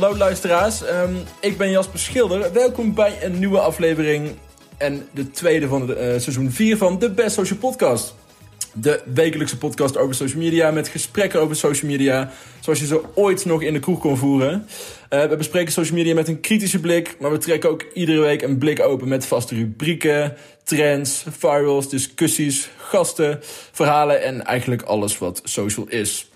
Hallo luisteraars, Ehm, ik ben Jasper Schilder. Welkom bij een nieuwe aflevering en de tweede van het eh, seizoen 4 van de Best Social Podcast. De wekelijkse podcast over social media met gesprekken over social media, zoals je ze ooit nog in de kroeg kon voeren. Eh, we bespreken social media met een kritische blik, maar we trekken ook iedere week een blik open met vaste rubrieken, trends, virals, discussies, gasten, verhalen en eigenlijk alles wat social is.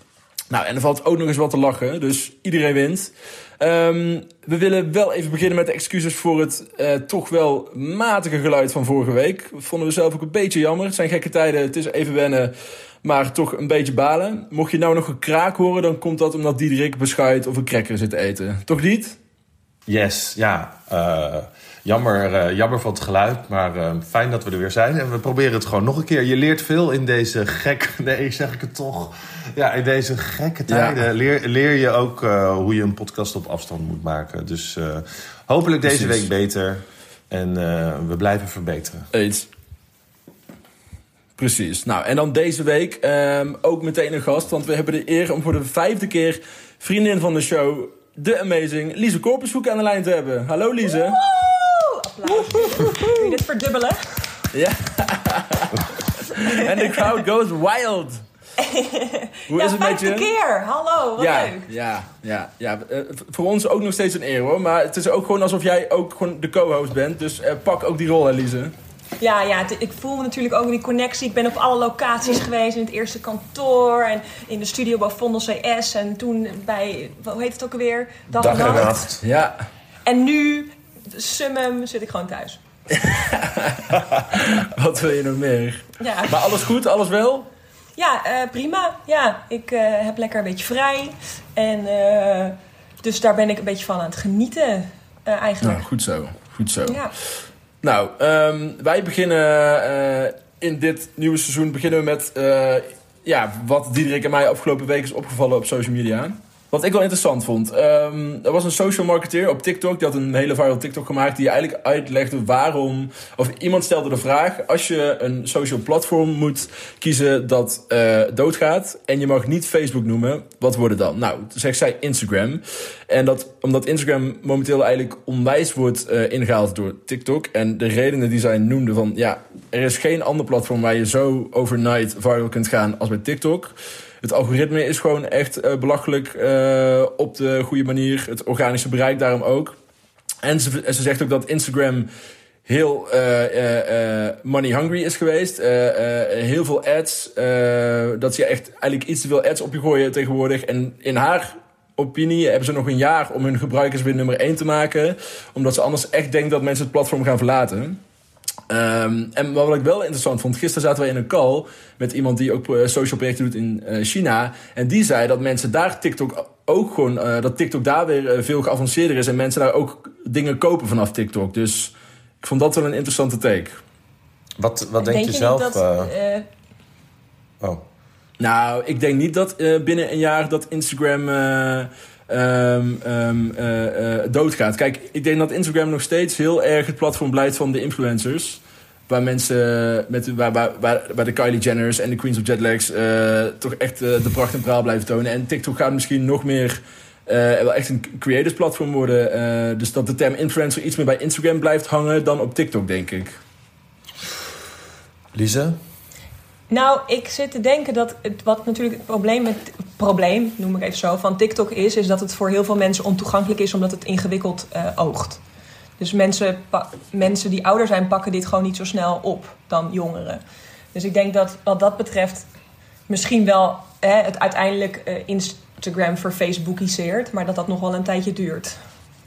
Nou, en er valt ook nog eens wat te lachen, dus iedereen wint. Ehm, we willen wel even beginnen met de excuses voor het eh, toch wel matige geluid van vorige week. Vonden we zelf ook een beetje jammer. Het zijn gekke tijden, het is even wennen, maar toch een beetje balen. Mocht je nou nog een kraak horen, dan komt dat omdat Diederik beschuit of een cracker zit te eten. Toch niet? Yes, ja. eh, jammer, eh, jammer van het geluid, maar eh, fijn dat we er weer zijn. En we proberen het gewoon nog een keer. Je leert veel in deze gek... Nee, zeg ik het toch. Ja, in deze gekke tijden leer, leer je ook eh, hoe je een podcast op afstand moet maken. Dus eh, hopelijk deze week beter. En eh, we blijven verbeteren. Eens. Precies. Nou, en dan deze week ehm, ook meteen een gast. Want we hebben de eer om voor de vijfde keer vriendin van de show, de amazing Lise Korpershoek aan de lijn te hebben. Hallo Lise. Applaus. Kun je dit verdubbelen? Ja. En de crowd goes wild. Hoe ja, is het met vijfde je? keer. Hallo, wat Ja, leuk. ja, ja, ja. Eh, voor ons ook nog steeds een eer hoor. Maar het is ook gewoon alsof jij ook gewoon de co-host bent. Dus eh, pak ook die rol, hè, Lise. Ja, ja ik voel natuurlijk ook die connectie. Ik ben op alle locaties geweest. In het eerste kantoor en in de studio bij Vondel CS. En toen bij, hoe heet het ook alweer? Dag, Dag en en nacht. nacht. Ja. En nu, summum, zit ik gewoon thuis. Wat wil je nog meer? Ja, Maar alles goed? Alles wel? ja eh, prima. Ja, ik eh, heb lekker een beetje vrij. En eh, dus daar ben ik een beetje van aan het genieten eigenlijk. Nou, goed zo. Goed zo. Ja. Nou, ehm, wij beginnen in dit nieuwe seizoen beginnen we met eh, ja, wat Diederik en mij afgelopen week is opgevallen op social media. Wat ik wel interessant vond. ehm, er was een social marketeer op TikTok. Die had een hele viral TikTok gemaakt. Die eigenlijk uitlegde waarom. Of iemand stelde de vraag. Als je een social platform moet kiezen dat eh, doodgaat. En je mag niet Facebook noemen. Wat wordt het dan? Nou, zegt zij Instagram. En dat omdat Instagram momenteel eigenlijk onwijs wordt eh, ingehaald door TikTok. En de redenen die zij noemde van. Ja, er is geen ander platform waar je zo overnight viral kunt gaan als bij TikTok. Het algoritme is gewoon echt eh, belachelijk eh, op de goede manier. Het organische bereik daarom ook. En ze, ze zegt ook dat Instagram heel eh, money hungry is geweest. Heel veel ads. dat ze echt eigenlijk iets te veel ads op je gooien tegenwoordig. En in haar opinie hebben ze nog een jaar om hun gebruikers weer nummer 1 te maken. Omdat ze anders echt denkt dat mensen het platform gaan verlaten. Ehm, en wat ik wel interessant vond, gisteren zaten we in een call met iemand die ook eh, social projecten doet in eh, China. En die zei dat mensen daar TikTok ook gewoon, eh, dat TikTok daar weer veel geavanceerder is en mensen daar ook dingen kopen vanaf TikTok. Dus ik vond dat wel een interessante take. Wat, wat denk, je niet zelf? dat... eh, eh, oh. Nou, ik denk niet dat eh, binnen een jaar dat Instagram eh, eh, doodgaat. Kijk, ik denk dat Instagram nog steeds heel erg het platform blijft van de influencers. Waar mensen, met, waar, waar, waar, de Kylie Jenners en de Queens of Jetlags eh toch echt de pracht en praal blijven tonen. En TikTok gaat misschien nog meer wel echt een creators platform worden. Dus dat de term influencer iets meer bij Instagram blijft hangen dan op TikTok, denk ik. Lise? Nou, ik zit te denken dat het, wat natuurlijk het probleem met probleem, noem ik even zo, van TikTok is, is dat het voor heel veel mensen ontoegankelijk is omdat het ingewikkeld eh, oogt. Dus mensen, mensen die ouder zijn, pakken dit gewoon niet zo snel op dan jongeren. Dus ik denk dat wat dat betreft misschien wel hè, het uiteindelijk eh, Instagram voor Facebookiseert, maar dat dat nog wel een tijdje duurt.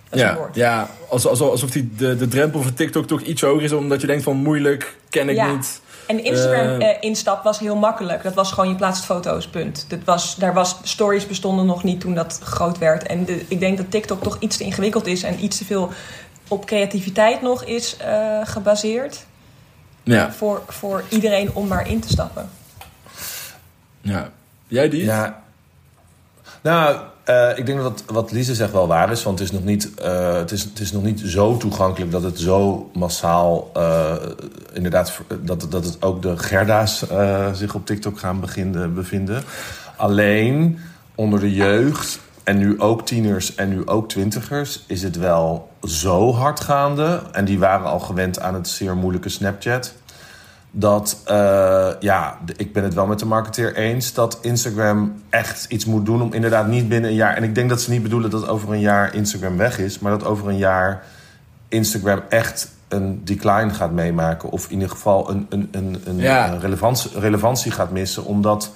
Dat Ja, ja alsof, alsof, alsof die, de, de drempel voor TikTok toch iets hoger is, omdat je denkt van moeilijk, ken ik Ja. niet. En Instagram Eh, eh, instap was heel makkelijk. Dat was gewoon je plaatst foto's, punt. Dat was, daar was, stories bestonden nog niet toen dat groot werd. En de, ik denk dat TikTok toch iets te ingewikkeld is en iets te veel op creativiteit nog is eh, gebaseerd. Ja, Voor, voor iedereen om maar in te stappen. ja. Jij die? Ja. Nou, eh, ik denk dat wat Lise zegt wel waar is. Want het is nog niet, eh, het is, het is nog niet zo toegankelijk dat het zo massaal... eh, inderdaad, dat, dat het ook de Gerda's zich op TikTok gaan beginnen, bevinden. Alleen, onder de jeugd en nu ook tieners en nu ook twintigers, is het wel zo hard gaande. En die waren al gewend aan het zeer moeilijke Snapchat. Dat, uh, ja, ik ben het wel met de marketeer eens dat Instagram echt iets moet doen om inderdaad niet binnen een jaar. En ik denk dat ze niet bedoelen dat over een jaar Instagram weg is, maar dat over een jaar Instagram echt een decline gaat meemaken. Of in ieder geval een, een, een, een Ja. relevantie, relevantie gaat missen. Omdat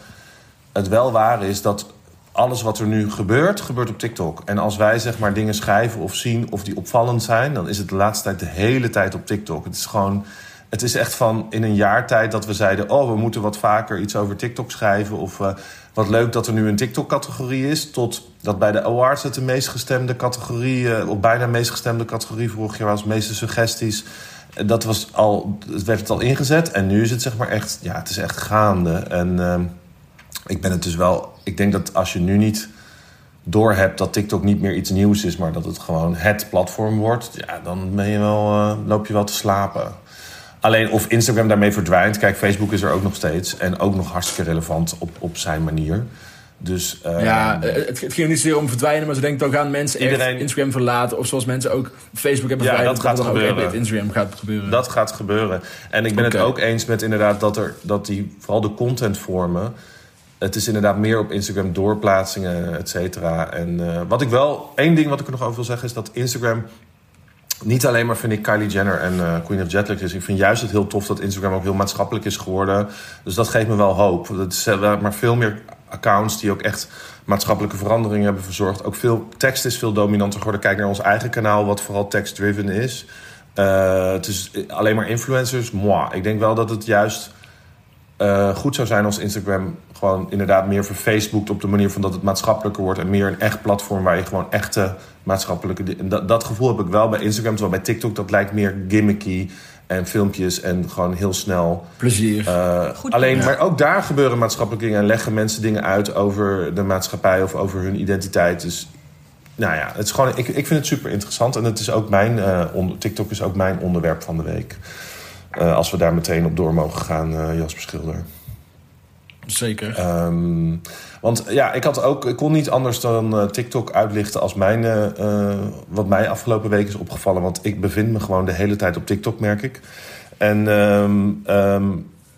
het wel waar is dat alles wat er nu gebeurt, gebeurt op TikTok. En als wij zeg maar dingen schrijven of zien of die opvallend zijn, dan is het de laatste tijd de hele tijd op TikTok. Het is gewoon. Het is echt van in een jaar tijd dat we zeiden: Oh, we moeten wat vaker iets over TikTok schrijven. Of eh, wat leuk dat er nu een TikTok-categorie is. Tot dat bij de awards het de meest gestemde categorie, eh, of bijna de meest gestemde categorie vorig jaar was, meeste suggesties. Eh, Dat was al, het werd het al ingezet. En nu is het zeg maar echt, ja, het is echt gaande. En ik ben het dus wel. Ik denk dat als je nu niet doorhebt dat TikTok niet meer iets nieuws is, maar dat het gewoon het platform wordt, ja, dan ben je wel, loop je wel te slapen. Alleen of Instagram daarmee verdwijnt. Kijk, Facebook is er ook nog steeds. En ook nog hartstikke relevant op, op zijn manier. Dus eh, Ja, eh, het, het ging niet zozeer om verdwijnen, maar ze denken dan gaan mensen echt Iedereen- Instagram verlaten. Of zoals mensen ook Facebook hebben Ja, verwijderd, dat gaat ook gebeuren. Instagram gaat gebeuren. dat gaat gebeuren. En ik ben het ook eens met inderdaad dat, er, dat die, vooral de contentvormen... Het is inderdaad meer op Instagram doorplaatsingen, et cetera. En eh, wat ik wel... één ding wat ik er nog over wil zeggen is dat Instagram... Niet alleen maar vind ik Kylie Jenner en eh, Queen of Jetlag is. Ik vind juist het heel tof dat Instagram ook heel maatschappelijk is geworden. Dus dat geeft me wel hoop. Het is eh, maar veel meer accounts die ook echt maatschappelijke veranderingen hebben verzorgd. Ook veel tekst is veel dominanter geworden. Kijk naar ons eigen kanaal, wat vooral text-driven is. Eh, het is alleen maar influencers. Moi. Ik denk wel dat het juist goed zou zijn als Instagram gewoon inderdaad meer verfaceboekt op de manier van dat het maatschappelijker wordt en meer een echt platform waar je gewoon echte maatschappelijke. en Dat, dat gevoel heb ik wel bij Instagram, terwijl bij TikTok dat lijkt meer gimmicky en filmpjes en gewoon heel snel. Plezier. eh, Goed. alleen, Ja. maar ook daar gebeuren maatschappelijke dingen en leggen mensen dingen uit over de maatschappij of over hun identiteit. Dus nou ja, het is gewoon, ik, ik vind het super interessant en het is ook mijn, eh, onder, TikTok is ook mijn onderwerp van de week. Eh, als we daar meteen op door mogen gaan, eh, Jasper Schilder. Zeker. Ehm, want ja, ik, had ook, ik kon niet anders dan eh, TikTok uitlichten als mijn, eh, eh, wat mij afgelopen week is opgevallen. Want ik bevind me gewoon de hele tijd op TikTok, merk ik. En ehm, ehm,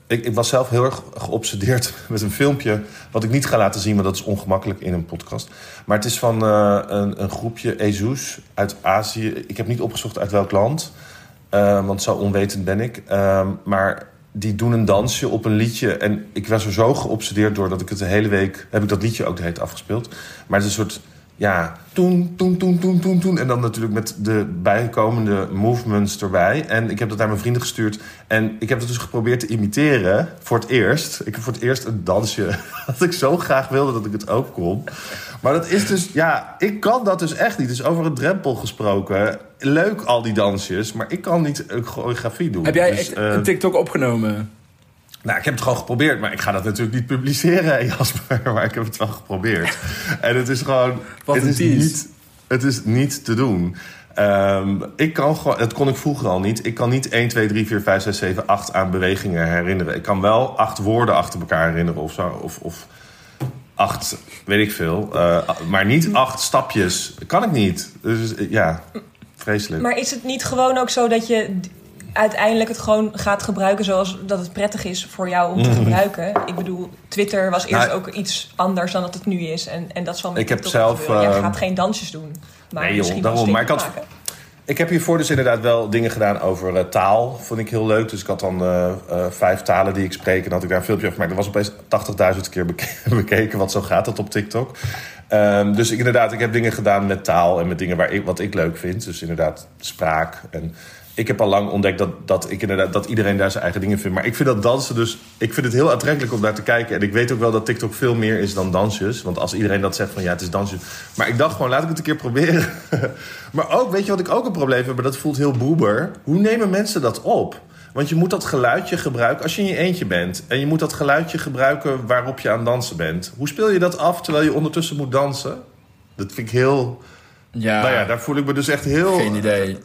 ik, ik was zelf heel erg geobsedeerd met een filmpje. Wat ik niet ga laten zien, want dat is ongemakkelijk in een podcast. Maar het is van een, een groepje Ezoes uit Azië. Ik heb niet opgezocht uit welk land. want zo onwetend ben ik. Maar die doen een dansje op een liedje. En ik was er zo geobsedeerd door dat ik het de hele week... heb ik dat liedje ook de hele tijd afgespeeld. Maar het is een soort... Ja, toen, toen, toen, toen, toen, toen. En dan natuurlijk met de bijkomende movements erbij. En ik heb dat naar mijn vrienden gestuurd. En ik heb het dus geprobeerd te imiteren voor het eerst. Ik heb voor het eerst een dansje dat ik zo graag wilde dat ik het ook kon. Maar dat is dus, ja, ik kan dat dus echt niet. Dus over een drempel gesproken. Leuk al die dansjes, maar ik kan niet een choreografie doen. heb jij Dus, echt eh, een TikTok opgenomen? Nou, ik heb het gewoon geprobeerd, maar ik ga dat natuurlijk niet publiceren, Jasper. Maar ik heb het wel geprobeerd. en het is gewoon. Wat het is tease. niet, Het is niet te doen. Ehm, ik kan gewoon, dat kon ik vroeger al niet. Ik kan niet 1, 2, 3, 4, 5, 6, 7, 8 aan bewegingen herinneren. Ik kan wel acht woorden achter elkaar herinneren of zo. Of, of acht, weet ik veel. Eh, maar niet acht stapjes. Kan ik niet. Dus ja, vreselijk. Maar is het niet gewoon ook zo dat je uiteindelijk het gewoon gaat gebruiken zoals dat het prettig is voor jou om te gebruiken? Ik bedoel, Twitter was eerst Mhm. Nou, ook iets anders dan dat het nu is. En, en dat zal met Ik heb zelf. Jij ehm, gaat geen dansjes doen. Maar Nee, joh, daarom. Maar ik had- maken. Ik heb hiervoor dus inderdaad wel dingen gedaan over eh, taal. Vond ik heel leuk. Dus ik had dan eh, eh, vijf talen die ik spreek. En had ik daar een filmpje over gemaakt. Dat was opeens 80.000 keer beke- bekeken. Want zo gaat dat op TikTok. Ehm, dus ik, inderdaad, ik heb dingen gedaan met taal. En met dingen waar ik, wat ik leuk vind. Dus inderdaad spraak. En ik heb al lang ontdekt dat, dat, ik inderdaad, dat iedereen daar zijn eigen dingen vindt. Maar ik vind dat dansen dus... Ik vind het heel aantrekkelijk om naar te kijken. En ik weet ook wel dat TikTok veel meer is dan dansjes. Want als iedereen dat zegt van ja, het is dansjes. Maar ik dacht gewoon, laat ik het een keer proberen. maar ook, weet je wat ik ook een probleem heb? Maar dat voelt heel boeber. Hoe nemen mensen dat op? Want je moet dat geluidje gebruiken als je in je eentje bent. En je moet dat geluidje gebruiken waarop je aan het dansen bent. Hoe speel je dat af terwijl je ondertussen moet dansen? Dat vind ik heel... Ja, Nou ja, daar voel ik me dus echt heel... geen idee.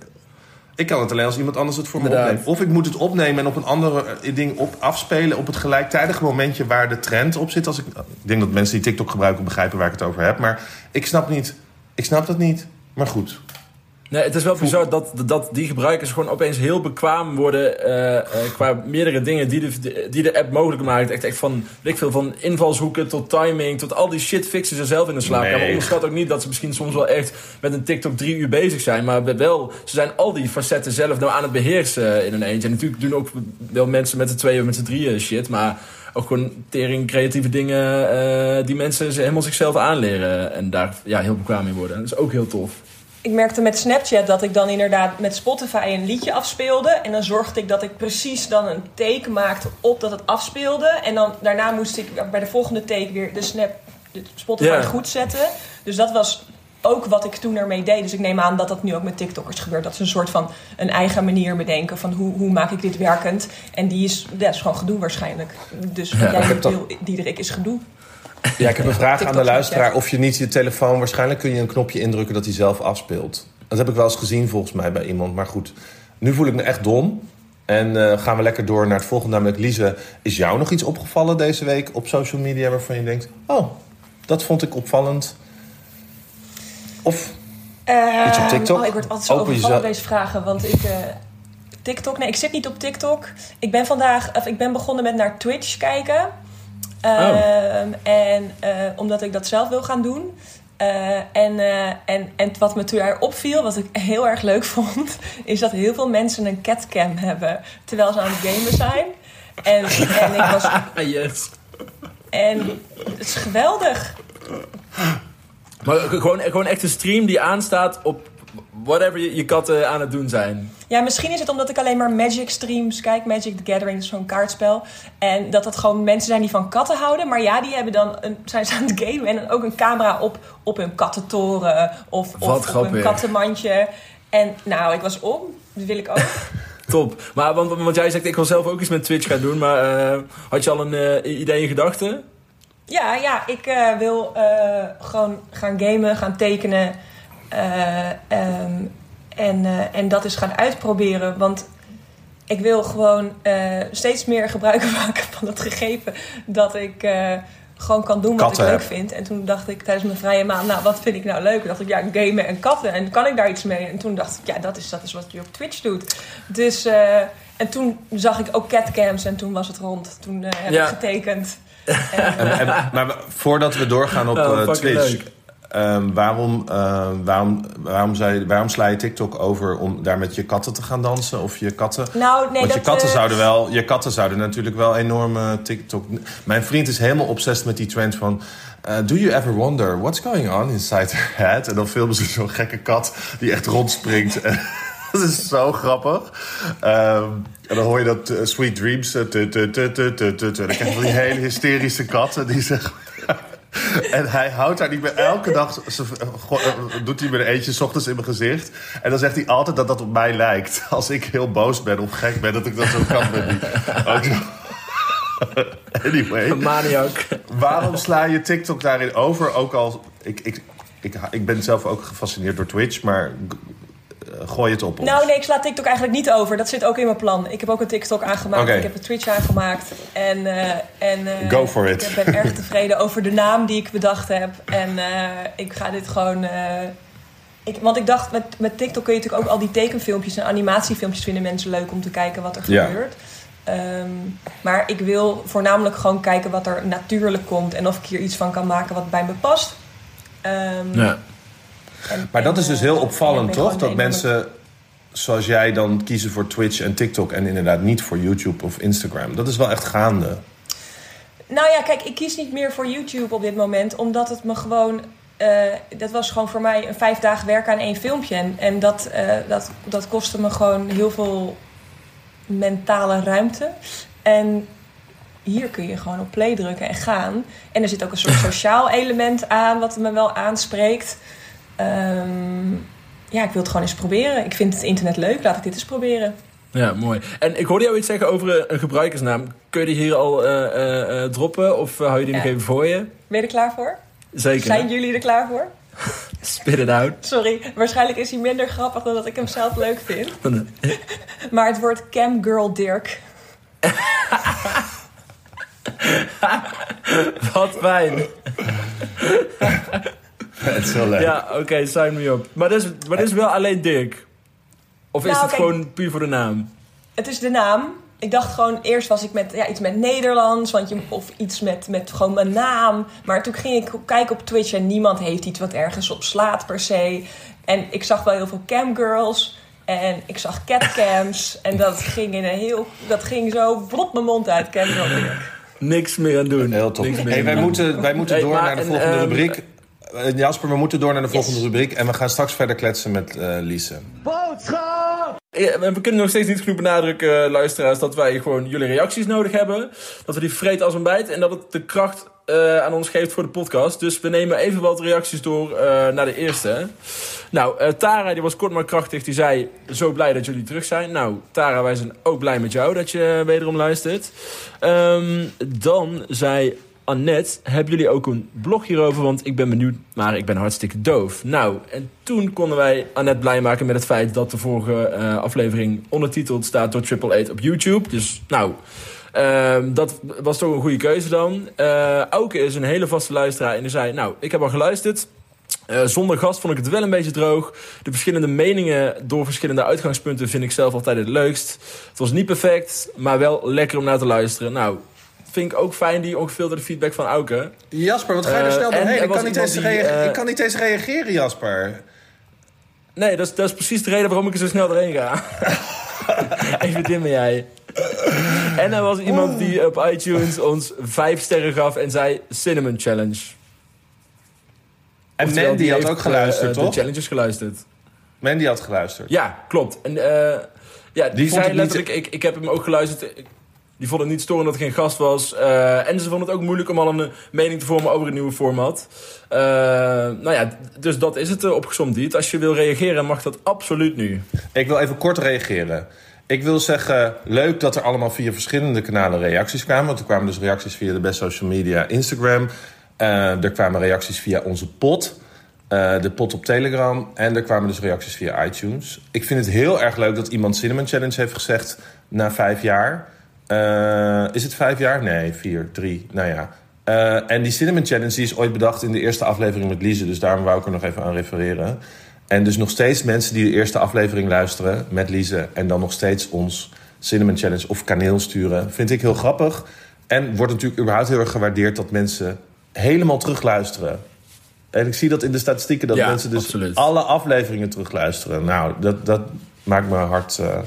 Ik kan het alleen als iemand anders het voor me opneemt. Of ik moet het opnemen en op een andere eh, ding op afspelen op het gelijktijdige momentje waar de trend op zit. Als ik, ik denk dat mensen die TikTok gebruiken begrijpen waar ik het over heb. Maar ik snap niet. Ik snap dat niet. Maar goed. Nee, het is wel bizar dat, dat die gebruikers gewoon opeens heel bekwaam worden eh, eh, qua meerdere dingen die de, die de app mogelijk maakt. Echt, echt van, weet ik veel, van invalshoeken tot timing, tot al die shit fixen ze zelf in de slaapkamer. Nee. Onderschat ook niet dat ze misschien soms wel echt met een TikTok drie uur bezig zijn. Maar wel, ze zijn al die facetten zelf nou aan het beheersen in een eentje. En natuurlijk doen ook wel mensen met z'n tweeën of met z'n drieën shit, maar ook gewoon tering creatieve dingen eh, die mensen ze helemaal zichzelf aanleren. En daar ja, heel bekwaam in worden. Dat is ook heel tof. Ik merkte met Snapchat dat ik dan inderdaad met Spotify een liedje afspeelde. En dan zorgde ik dat ik precies dan een take maakte op dat het afspeelde. En dan daarna moest ik bij de volgende take weer de Snap, de Spotify Ja. goed zetten. Dus dat was ook wat ik toen ermee deed. Dus ik neem aan dat dat nu ook met TikTokkers gebeurt. Dat ze een soort van een eigen manier bedenken van hoe, hoe maak ik dit werkend. En die is, dat is gewoon gedoe waarschijnlijk. Dus wat jij ik heb dat- Diederik, is gedoe. Ja, ik heb een vraag aan de luisteraar. Of je niet je telefoon... Waarschijnlijk kun je een knopje indrukken dat hij zelf afspeelt. Dat heb ik wel eens gezien volgens mij bij iemand. Maar goed, nu voel ik me echt dom. En eh, gaan we lekker door naar het volgende. Namelijk, Lise, is jou nog iets opgevallen deze week op social media... waarvan je denkt, oh, dat vond ik opvallend? Of Iets op TikTok? Oh, ik word altijd zo Open overvallen deze vragen. Want ik... eh, TikTok? Nee, ik zit niet op TikTok. Ik ben vandaag... Of ik ben begonnen met naar Twitch kijken. Ehm, En eh, omdat ik dat zelf wil gaan doen. Eh, en, eh, en, en wat me toen opviel, wat ik heel erg leuk vond... is dat heel veel mensen een catcam hebben... terwijl ze aan het gamen zijn. En, en ik was... Ah, yes. En het is geweldig. Maar gewoon, gewoon echt een stream die aanstaat op whatever je, je katten aan het doen zijn. Ja, misschien is het omdat ik alleen maar Magic streams kijk. Magic the Gathering, is zo'n kaartspel. En dat dat gewoon mensen zijn die van katten houden. Maar ja, die hebben dan een, zijn ze aan het gamen en dan ook een camera op, op hun kattentoren. Of, Wat of op hun kattenmandje. En nou, ik was om. Dat wil ik ook. Top. Maar want, want jij zegt, ik wil zelf ook iets met Twitch gaan doen. Maar eh, had je al een eh, idee in gedachten? Ja, ja, ik eh, wil gewoon gaan gamen, gaan tekenen. Eh, ehm, en, eh, en dat is gaan uitproberen. Want ik wil gewoon eh, steeds meer gebruik maken van het gegeven dat ik eh, gewoon kan doen wat Katten ik leuk vind. En toen dacht ik tijdens mijn vrije maand, nou wat vind ik nou leuk? Toen dacht ik, ja, gamen en katten. En kan ik daar iets mee? En toen dacht ik, ja, dat is, dat is wat je op Twitch doet. Dus, eh, en toen zag ik ook catcams en toen was het rond. Toen eh, heb Ja. ik getekend. En, En, en- maar voordat we doorgaan op Oh, Twitch... leuk. Ehm, waarom, ehm, waarom, waarom, zei, waarom sla je TikTok over om daar met je katten te gaan dansen? Of je katten... nou, nee, Want je katten, eh, zouden wel, je katten zouden natuurlijk wel enorme TikTok... Mijn vriend is helemaal obsessed met die trend van... eh, do you ever wonder what's going on inside her head? En dan filmen ze zo'n gekke kat die echt rondspringt. dat is zo grappig. Ehm, en dan hoor je dat eh, Sweet Dreams... Dan krijg je van die hele hysterische katten die zeggen... En hij houdt daar niet meer. Elke dag ze- eh, doet hij me er eentje 's ochtends in mijn gezicht. En dan zegt hij altijd dat dat op mij lijkt. Als ik heel boos ben of gek ben, dat ik dat zo kan niet. Ook zo. Anyway, Maniak. waarom sla je TikTok daarin over? Ook al. Ik, ik, ik, ik ben zelf ook gefascineerd door Twitch, maar gooi het op ons. Nou nee, ik sla TikTok eigenlijk niet over. Dat zit ook in mijn plan. Ik heb ook een TikTok aangemaakt. Ik heb een Twitch aangemaakt. En, eh, en eh, Go for it. Ik ben erg tevreden over de naam die ik bedacht heb. En eh, ik ga dit gewoon... eh, ik, want ik dacht, met, met TikTok kun je natuurlijk ook al die tekenfilmpjes en animatiefilmpjes vinden mensen leuk om te kijken wat er Ja. gebeurt. Ehm, maar ik wil voornamelijk gewoon kijken wat er natuurlijk komt. En of ik hier iets van kan maken wat bij me past. Ehm, Ja. En- Maar dat is dus heel opvallend, toch? Dat mensen zoals jij dan kiezen voor Twitch en TikTok en inderdaad niet voor YouTube of Instagram. Dat is wel echt gaande. Nou ja, kijk, ik kies niet meer voor YouTube op dit moment, omdat het me gewoon. eh, dat was gewoon voor mij een vijf dagen werken aan één filmpje. En, en dat, eh, dat, dat kostte me gewoon heel veel mentale ruimte. En hier kun je gewoon op play drukken en gaan. En er zit ook een soort sociaal element aan, wat me wel aanspreekt. Ehm, ja, ik wil het gewoon eens proberen. Ik vind het internet leuk, laat ik dit eens proberen. Ja, mooi. En ik hoorde jou iets zeggen over eh, een gebruikersnaam. Kun je die hier al eh, eh, droppen of hou je die Ja. nog even voor je? Ben je er klaar voor? Zeker. Zijn jullie er klaar voor? Spit it out. Sorry, waarschijnlijk is hij minder grappig dan dat ik hem zelf leuk vind. Maar het wordt Camgirl Dirk. Wat fijn. Het is wel leuk. Ja, oké, sign me op. Maar dit is, maar is wel alleen Dirk. Of is Nou, het kijk- gewoon puur voor de naam? Het is de naam. Ik dacht gewoon, eerst was ik met ja, iets met Nederlands, want je, of iets met, met gewoon mijn naam. Maar toen ging ik kijken op Twitch en niemand heeft iets wat ergens op slaat per se. En ik zag wel heel veel camgirls en ik zag catcams. en dat ging, in een heel, dat ging zo vlot mijn mond uit, camgirl. Niks meer aan doen. Heel tof. Niks meer Hey, aan wij, doen. moeten, wij moeten Hey, door maar naar de en, volgende ehm, rubriek. Eh, Jasper, we moeten door naar de volgende Yes. rubriek. En we gaan straks verder kletsen met eh Lise. Ja, en we kunnen nog steeds niet genoeg benadrukken, eh, luisteraars, dat wij gewoon jullie reacties nodig hebben. Dat we die vreten als een bijt en dat het de kracht eh, aan ons geeft voor de podcast. Dus we nemen even wat reacties door eh, naar de eerste. Nou, eh, Tara, die was kort maar krachtig, die zei, zo blij dat jullie terug zijn. Nou, Tara, wij zijn ook blij met jou dat je wederom luistert. Ehm, dan zei Annette, hebben jullie ook een blog hierover? Want ik ben benieuwd, maar ik ben hartstikke doof. Nou, en toen konden wij Annette blij maken met het feit dat de vorige eh, aflevering ondertiteld staat door Triple Eight op YouTube. Dus nou, ehm, dat was toch een goede keuze dan. Auke is een hele vaste luisteraar en die zei, nou, ik heb al geluisterd. Eh, zonder gast vond ik het wel een beetje droog. De verschillende meningen door verschillende uitgangspunten vind ik zelf altijd het leukst. Het was niet perfect, maar wel lekker om naar te luisteren. Nou, vind ik ook fijn die ongefilterde feedback van Auke. Jasper, wat ga je er Eh, snel en doorheen? Ik kan, niet eens die, eh, ik kan niet eens reageren, Jasper. Nee, dat is, dat is precies de reden waarom ik er zo snel doorheen ga. Even dimmen jij. En er was iemand die op iTunes ons vijf sterren gaf en zei Cinnamon Challenge. En Oftewel, Mandy had heeft, ook geluisterd, eh, toch? De challenges geluisterd. Mandy had geluisterd. Ja, klopt. En eh, ja, die, zei niet- letterlijk, ik, ik heb hem ook geluisterd. Ik- Die vond het niet storend dat er geen gast was. Eh, en ze vond het ook moeilijk om al een eh, mening te vormen over het nieuwe format. Eh, nou ja, dus dat is het uh, opgezomd niet. Als je wil reageren mag dat absoluut nu. Ik wil even kort reageren. Ik wil zeggen, leuk dat er allemaal via verschillende kanalen reacties kwamen. Want er kwamen dus reacties via de best social media, Instagram. Er kwamen reacties via onze pot, de pot op Telegram. En er kwamen dus reacties via iTunes. Ik vind het heel erg leuk dat iemand Cinnamon Challenge heeft gezegd na vijf jaar. Eh, is het vijf jaar? Nee, vier, drie, nou ja. Eh, en die Cinnamon Challenge die is ooit bedacht in de eerste aflevering met Lise. Dus daarom wou ik er nog even aan refereren. En dus nog steeds mensen die de eerste aflevering luisteren met Lise... en dan nog steeds ons Cinnamon Challenge of kaneel sturen... vind ik heel grappig. En wordt natuurlijk überhaupt heel erg gewaardeerd... dat mensen helemaal terugluisteren. En ik zie dat in de statistieken... dat Ja, mensen dus absoluut. alle afleveringen terugluisteren. Nou, dat, dat maakt mijn hart... eh,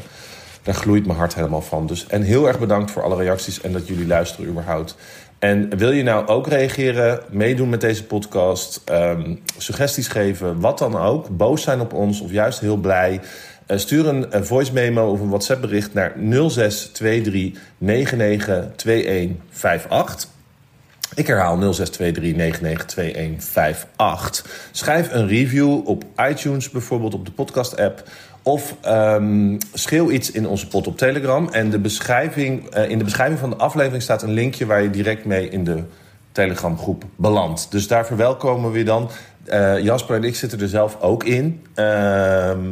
daar gloeit mijn hart helemaal van. Dus, en heel erg bedankt voor alle reacties... en dat jullie luisteren überhaupt. En wil je nou ook reageren, meedoen met deze podcast, ehm, suggesties geven, wat dan ook, boos zijn op ons of juist heel blij, eh, stuur een, een voice memo of een WhatsApp bericht naar 0623 992158. Ik herhaal 0623992158. Schrijf een review op iTunes, bijvoorbeeld op de podcast-app. Of ehm, schreeuw iets in onze pot op Telegram. En de beschrijving, eh, in de beschrijving van de aflevering staat een linkje waar je direct mee in de Telegram-groep belandt. Dus daar verwelkomen we je dan. Eh, Jasper en ik zitten er zelf ook in. Ehm,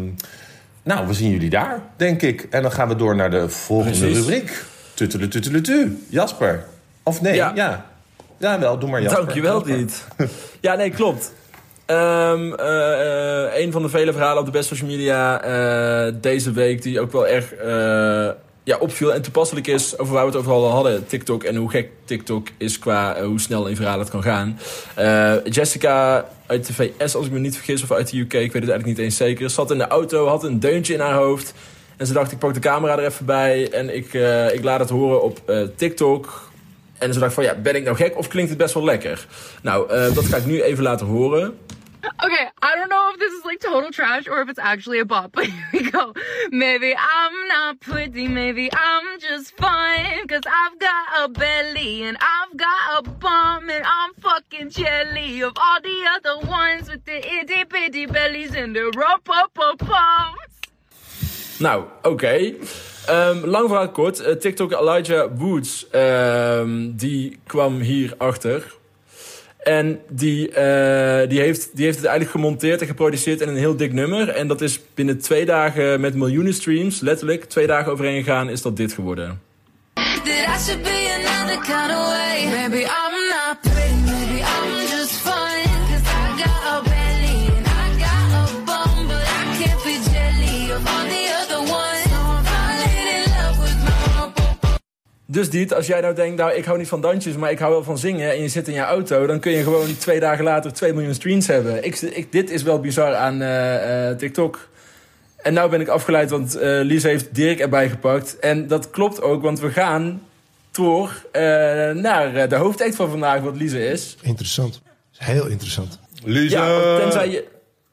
nou, we zien jullie daar, denk ik. En dan gaan we door naar de volgende Precies. rubriek. Tutelu, tutelu, tu. Jasper. Of nee, ja. Ja. ja. wel, doe maar Jasper. Dankjewel, Jasper. Diet. ja, nee, klopt. Eh, een van de vele verhalen op de best social media eh, deze week... die ook wel erg eh, ja, opviel en toepasselijk is... over waar we het over al hadden, TikTok... en hoe gek TikTok is qua hoe snel een verhaal het kan gaan. Jessica uit de VS, als ik me niet vergis, of uit de UK... ik weet het eigenlijk niet eens zeker... zat in de auto, had een deuntje in haar hoofd... en ze dacht, ik pak de camera er even bij... en ik, ik laat het horen op TikTok... En ze dacht van, ja, ben ik nou gek of klinkt het best wel lekker? Nou, dat ga ik nu even laten horen. Okay, I don't know if this is like total trash or if it's actually a bop, but here we go. Maybe I'm not pretty, maybe I'm just fine. Cause I've got a belly and I've got a bum and I'm fucking jelly of all the other ones with the itty bitty bellies and the rump up up pumps. Nou, oké. Ehm, lang verhaal kort. Eh, TikTok Elijah Woods, ehm, die kwam hier achter. En die, eh, die, heeft, die heeft het eigenlijk gemonteerd en geproduceerd in een heel dik nummer. En dat is binnen twee dagen met miljoenen streams, letterlijk twee dagen overheen gegaan, is dat dit geworden. Dus Diet, als jij nou denkt, nou ik hou niet van dansjes, maar ik hou wel van zingen en je zit in je auto, dan kun je gewoon twee dagen later 2 miljoen streams hebben. Ik, ik, dit is wel bizar aan eh, eh, TikTok. En nou ben ik afgeleid, want eh Lise heeft Dirk erbij gepakt. En dat klopt ook, want we gaan door eh, naar de hoofdact van vandaag, wat Lise is. Interessant. Heel interessant. Lise! Ja, tenzij je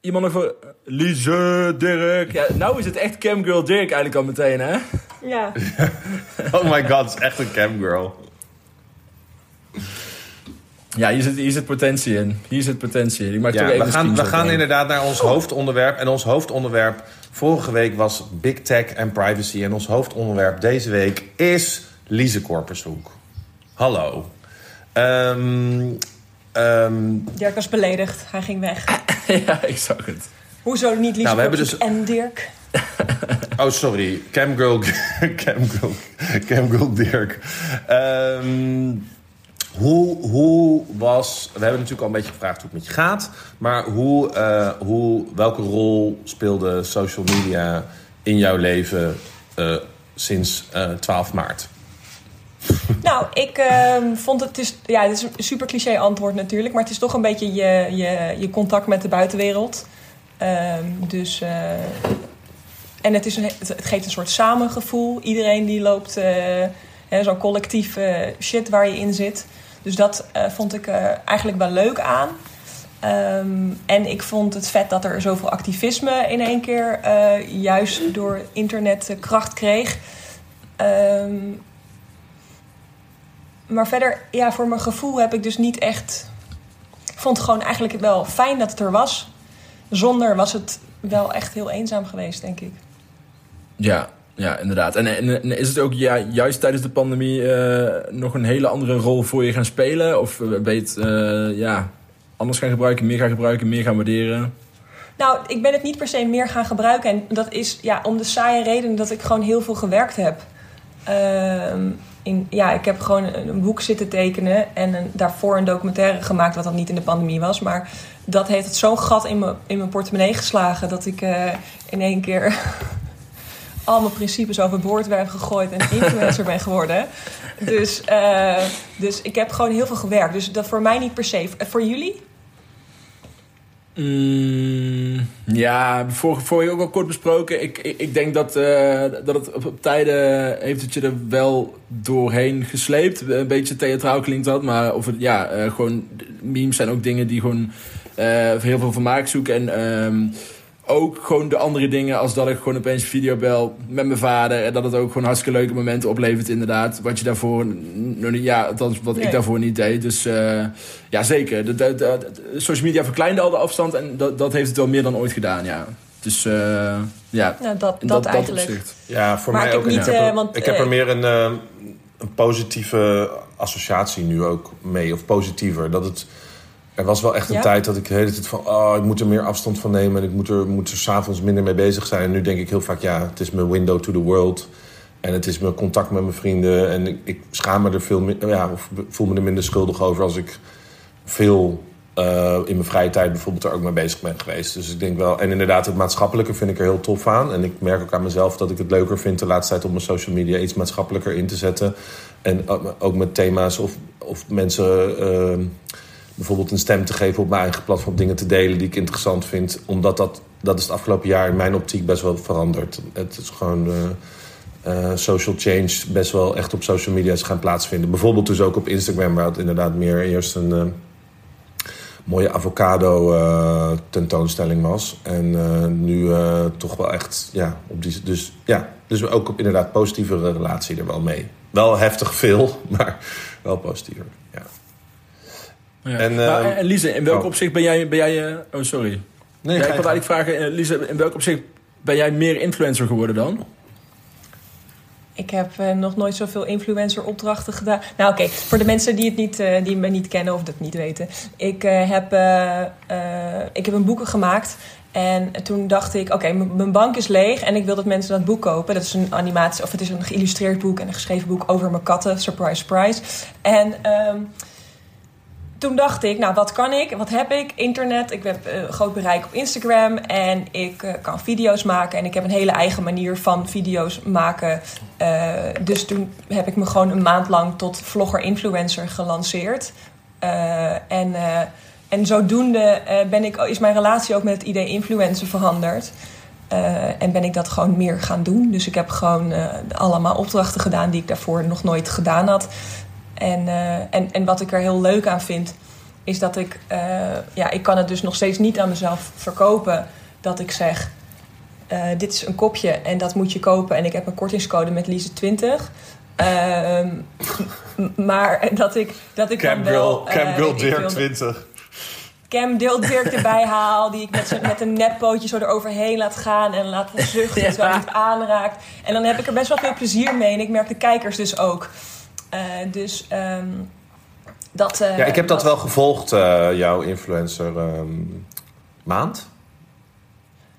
iemand nog Lise, Dirk. Ja, nou is het echt Camgirl Dirk eigenlijk al meteen, hè? Ja. Oh my god, het is echt een camgirl. Ja, hier zit, hier zit potentie in. Hier zit potentie in. Ik maak Ja, toch even we gaan, we gaan inderdaad naar ons hoofdonderwerp. En ons hoofdonderwerp vorige week was Big Tech en privacy. En ons hoofdonderwerp deze week is Lise Korpershoek. Hallo. Ehm, ehm, Dirk was beledigd. Hij ging weg. ja, ik zag het. Hoezo niet Lise Nou, we hebben Kortzoek dus- en Dirk? oh, sorry. Camgirl, Camgirl, Camgirl Dirk. Ehm, hoe, hoe was... We hebben natuurlijk al een beetje gevraagd hoe het met je gaat. Maar hoe, eh, hoe, welke rol speelde social media in jouw leven eh, sinds eh 12 maart? Nou, ik ehm, vond het, is, ja, het is een super cliché antwoord natuurlijk, maar het is toch een beetje je, je, je contact met de buitenwereld. Ehm, dus, eh, en het, is een, het, geeft een soort samengevoel. Iedereen die loopt eh, zo'n collectief eh, shit waar je in zit. Dus dat vond ik eigenlijk wel leuk aan. Ehm, en ik vond het vet dat er zoveel activisme in één keer juist door internet kracht kreeg. Ehm, maar verder, ja, voor mijn gevoel heb ik dus niet echt. Ik vond het gewoon eigenlijk wel fijn dat het er was. Zonder was het wel echt heel eenzaam geweest, denk ik. Ja, ja inderdaad. En, en, en is het ook ja, juist tijdens de pandemie eh, nog een hele andere rol voor je gaan spelen? Of eh, ben je het eh, ja, anders gaan gebruiken, meer gaan gebruiken, meer gaan waarderen? Nou, ik ben het niet per se meer gaan gebruiken. En dat is ja, om de saaie reden dat ik gewoon heel veel gewerkt heb. Ehm, ja, ik heb gewoon een, boek zitten tekenen en een, daarvoor een documentaire gemaakt, wat dan niet in de pandemie was. Maar dat heeft het zo'n gat in mijn, in mijn portemonnee geslagen dat ik eh, in één keer al mijn principes overboord ben gegooid en influencer ben geworden. Dus, eh, dus ik heb gewoon heel veel gewerkt. Dus dat voor mij niet per se. Voor jullie? Mm, ja, voor, voor je ook al kort besproken. Ik, ik, denk dat, eh, dat het op, op tijden heeft het je er wel doorheen gesleept. Een beetje theatraal klinkt dat, maar of het, ja, eh, gewoon memes zijn ook dingen die gewoon eh, heel veel vermaak zoeken. En ehm, ook gewoon de andere dingen, als dat ik gewoon opeens een video bel met mijn vader. En dat het ook gewoon hartstikke leuke momenten oplevert, inderdaad. Wat je daarvoor nog niet, ja, dat is wat Nee. ik daarvoor niet deed. Dus eh, ja, zeker. De, de, de- de- social media verkleinde al de afstand en dat, dat heeft het wel meer dan ooit gedaan, ja. Dus eh, ja, Nou, dat, dat, eigenlijk. opzicht. Ja, voor Maar mij ik ook. heb niet, ik heb, eh, er, want, ik heb er eh, meer een, eh, een positieve associatie nu ook mee. Of positiever. Dat het, er was wel echt een Ja? tijd dat ik de hele tijd van... Oh, ik moet er meer afstand van nemen. En ik moet er, moet er s'avonds minder mee bezig zijn. En nu denk ik heel vaak... Ja, het is mijn window to the world. En het is mijn contact met mijn vrienden. En ik, ik schaam me er veel meer... Ja, of voel me er minder schuldig over als ik veel... eh, in mijn vrije tijd bijvoorbeeld er ook mee bezig ben geweest. Dus ik denk wel... En inderdaad, het maatschappelijke vind ik er heel tof aan. En ik merk ook aan mezelf dat ik het leuker vind... de laatste tijd op mijn social media iets maatschappelijker in te zetten. En ook- ook met thema's of, of mensen... eh, bijvoorbeeld een stem te geven op mijn eigen platform... dingen te delen die ik interessant vind. Omdat dat... Dat is het afgelopen jaar in mijn optiek best wel veranderd. Het is gewoon... eh, eh, social change best wel echt op social media is gaan plaatsvinden. Bijvoorbeeld dus ook op Instagram, waar het inderdaad meer eerst een eh, mooie avocado tentoonstelling was. En nu toch wel echt, ja, op dus ja, dus ook op inderdaad positievere relatie er wel mee. Wel heftig veel, maar wel positiever. Ja. En, maar, ehm, en Lise, in welk oh. opzicht ben jij... Ben jij eh, oh, sorry. Nee, ja, ga ik wilde eigenlijk vragen, eh, Lise, in welk opzicht ben jij meer influencer geworden dan? Ik heb eh, nog nooit zoveel influencer opdrachten gedaan. Nou oké, voor de mensen die, het niet, eh, die me niet kennen of dat niet weten. Ik, eh, heb, ik heb een boeken gemaakt. En toen dacht ik, oké, mijn bank is leeg en ik wil dat mensen dat boek kopen. Dat is een animatie, of het is een geïllustreerd boek en een geschreven boek over mijn katten. Surprise, surprise. En ehm, toen dacht ik, nou wat kan ik? Wat heb ik? Internet. Ik heb eh, groot bereik op Instagram. En ik eh, kan video's maken. En ik heb een hele eigen manier van video's maken. Eh, dus toen heb ik me gewoon een maand lang tot vlogger-influencer gelanceerd. En, en zodoende ben ik, is mijn relatie ook met het idee influencer veranderd. En ben ik dat gewoon meer gaan doen. Dus ik heb gewoon allemaal opdrachten gedaan die ik daarvoor nog nooit gedaan had. En, eh, en, en wat ik er heel leuk aan vind, is dat ik, eh, ja, ik kan het dus nog steeds niet aan mezelf verkopen. Dat ik zeg, eh, dit is een kopje en dat moet je kopen. En ik heb een kortingscode met Lise 20. Ehm, maar dat ik, dat ik dan wel... eh, veel, 20. Cam Deel Dirk erbij haal. Die ik met, met een neppootje zo eroverheen laat gaan. En laat zuchten terwijl hij het aanraakt. En dan heb ik er best wel veel plezier mee. En ik merk de kijkers dus ook. Eh, dus ehm, dat... eh, Ja, ik heb dat wel gevolgd, eh, jouw influencer ehm, maand.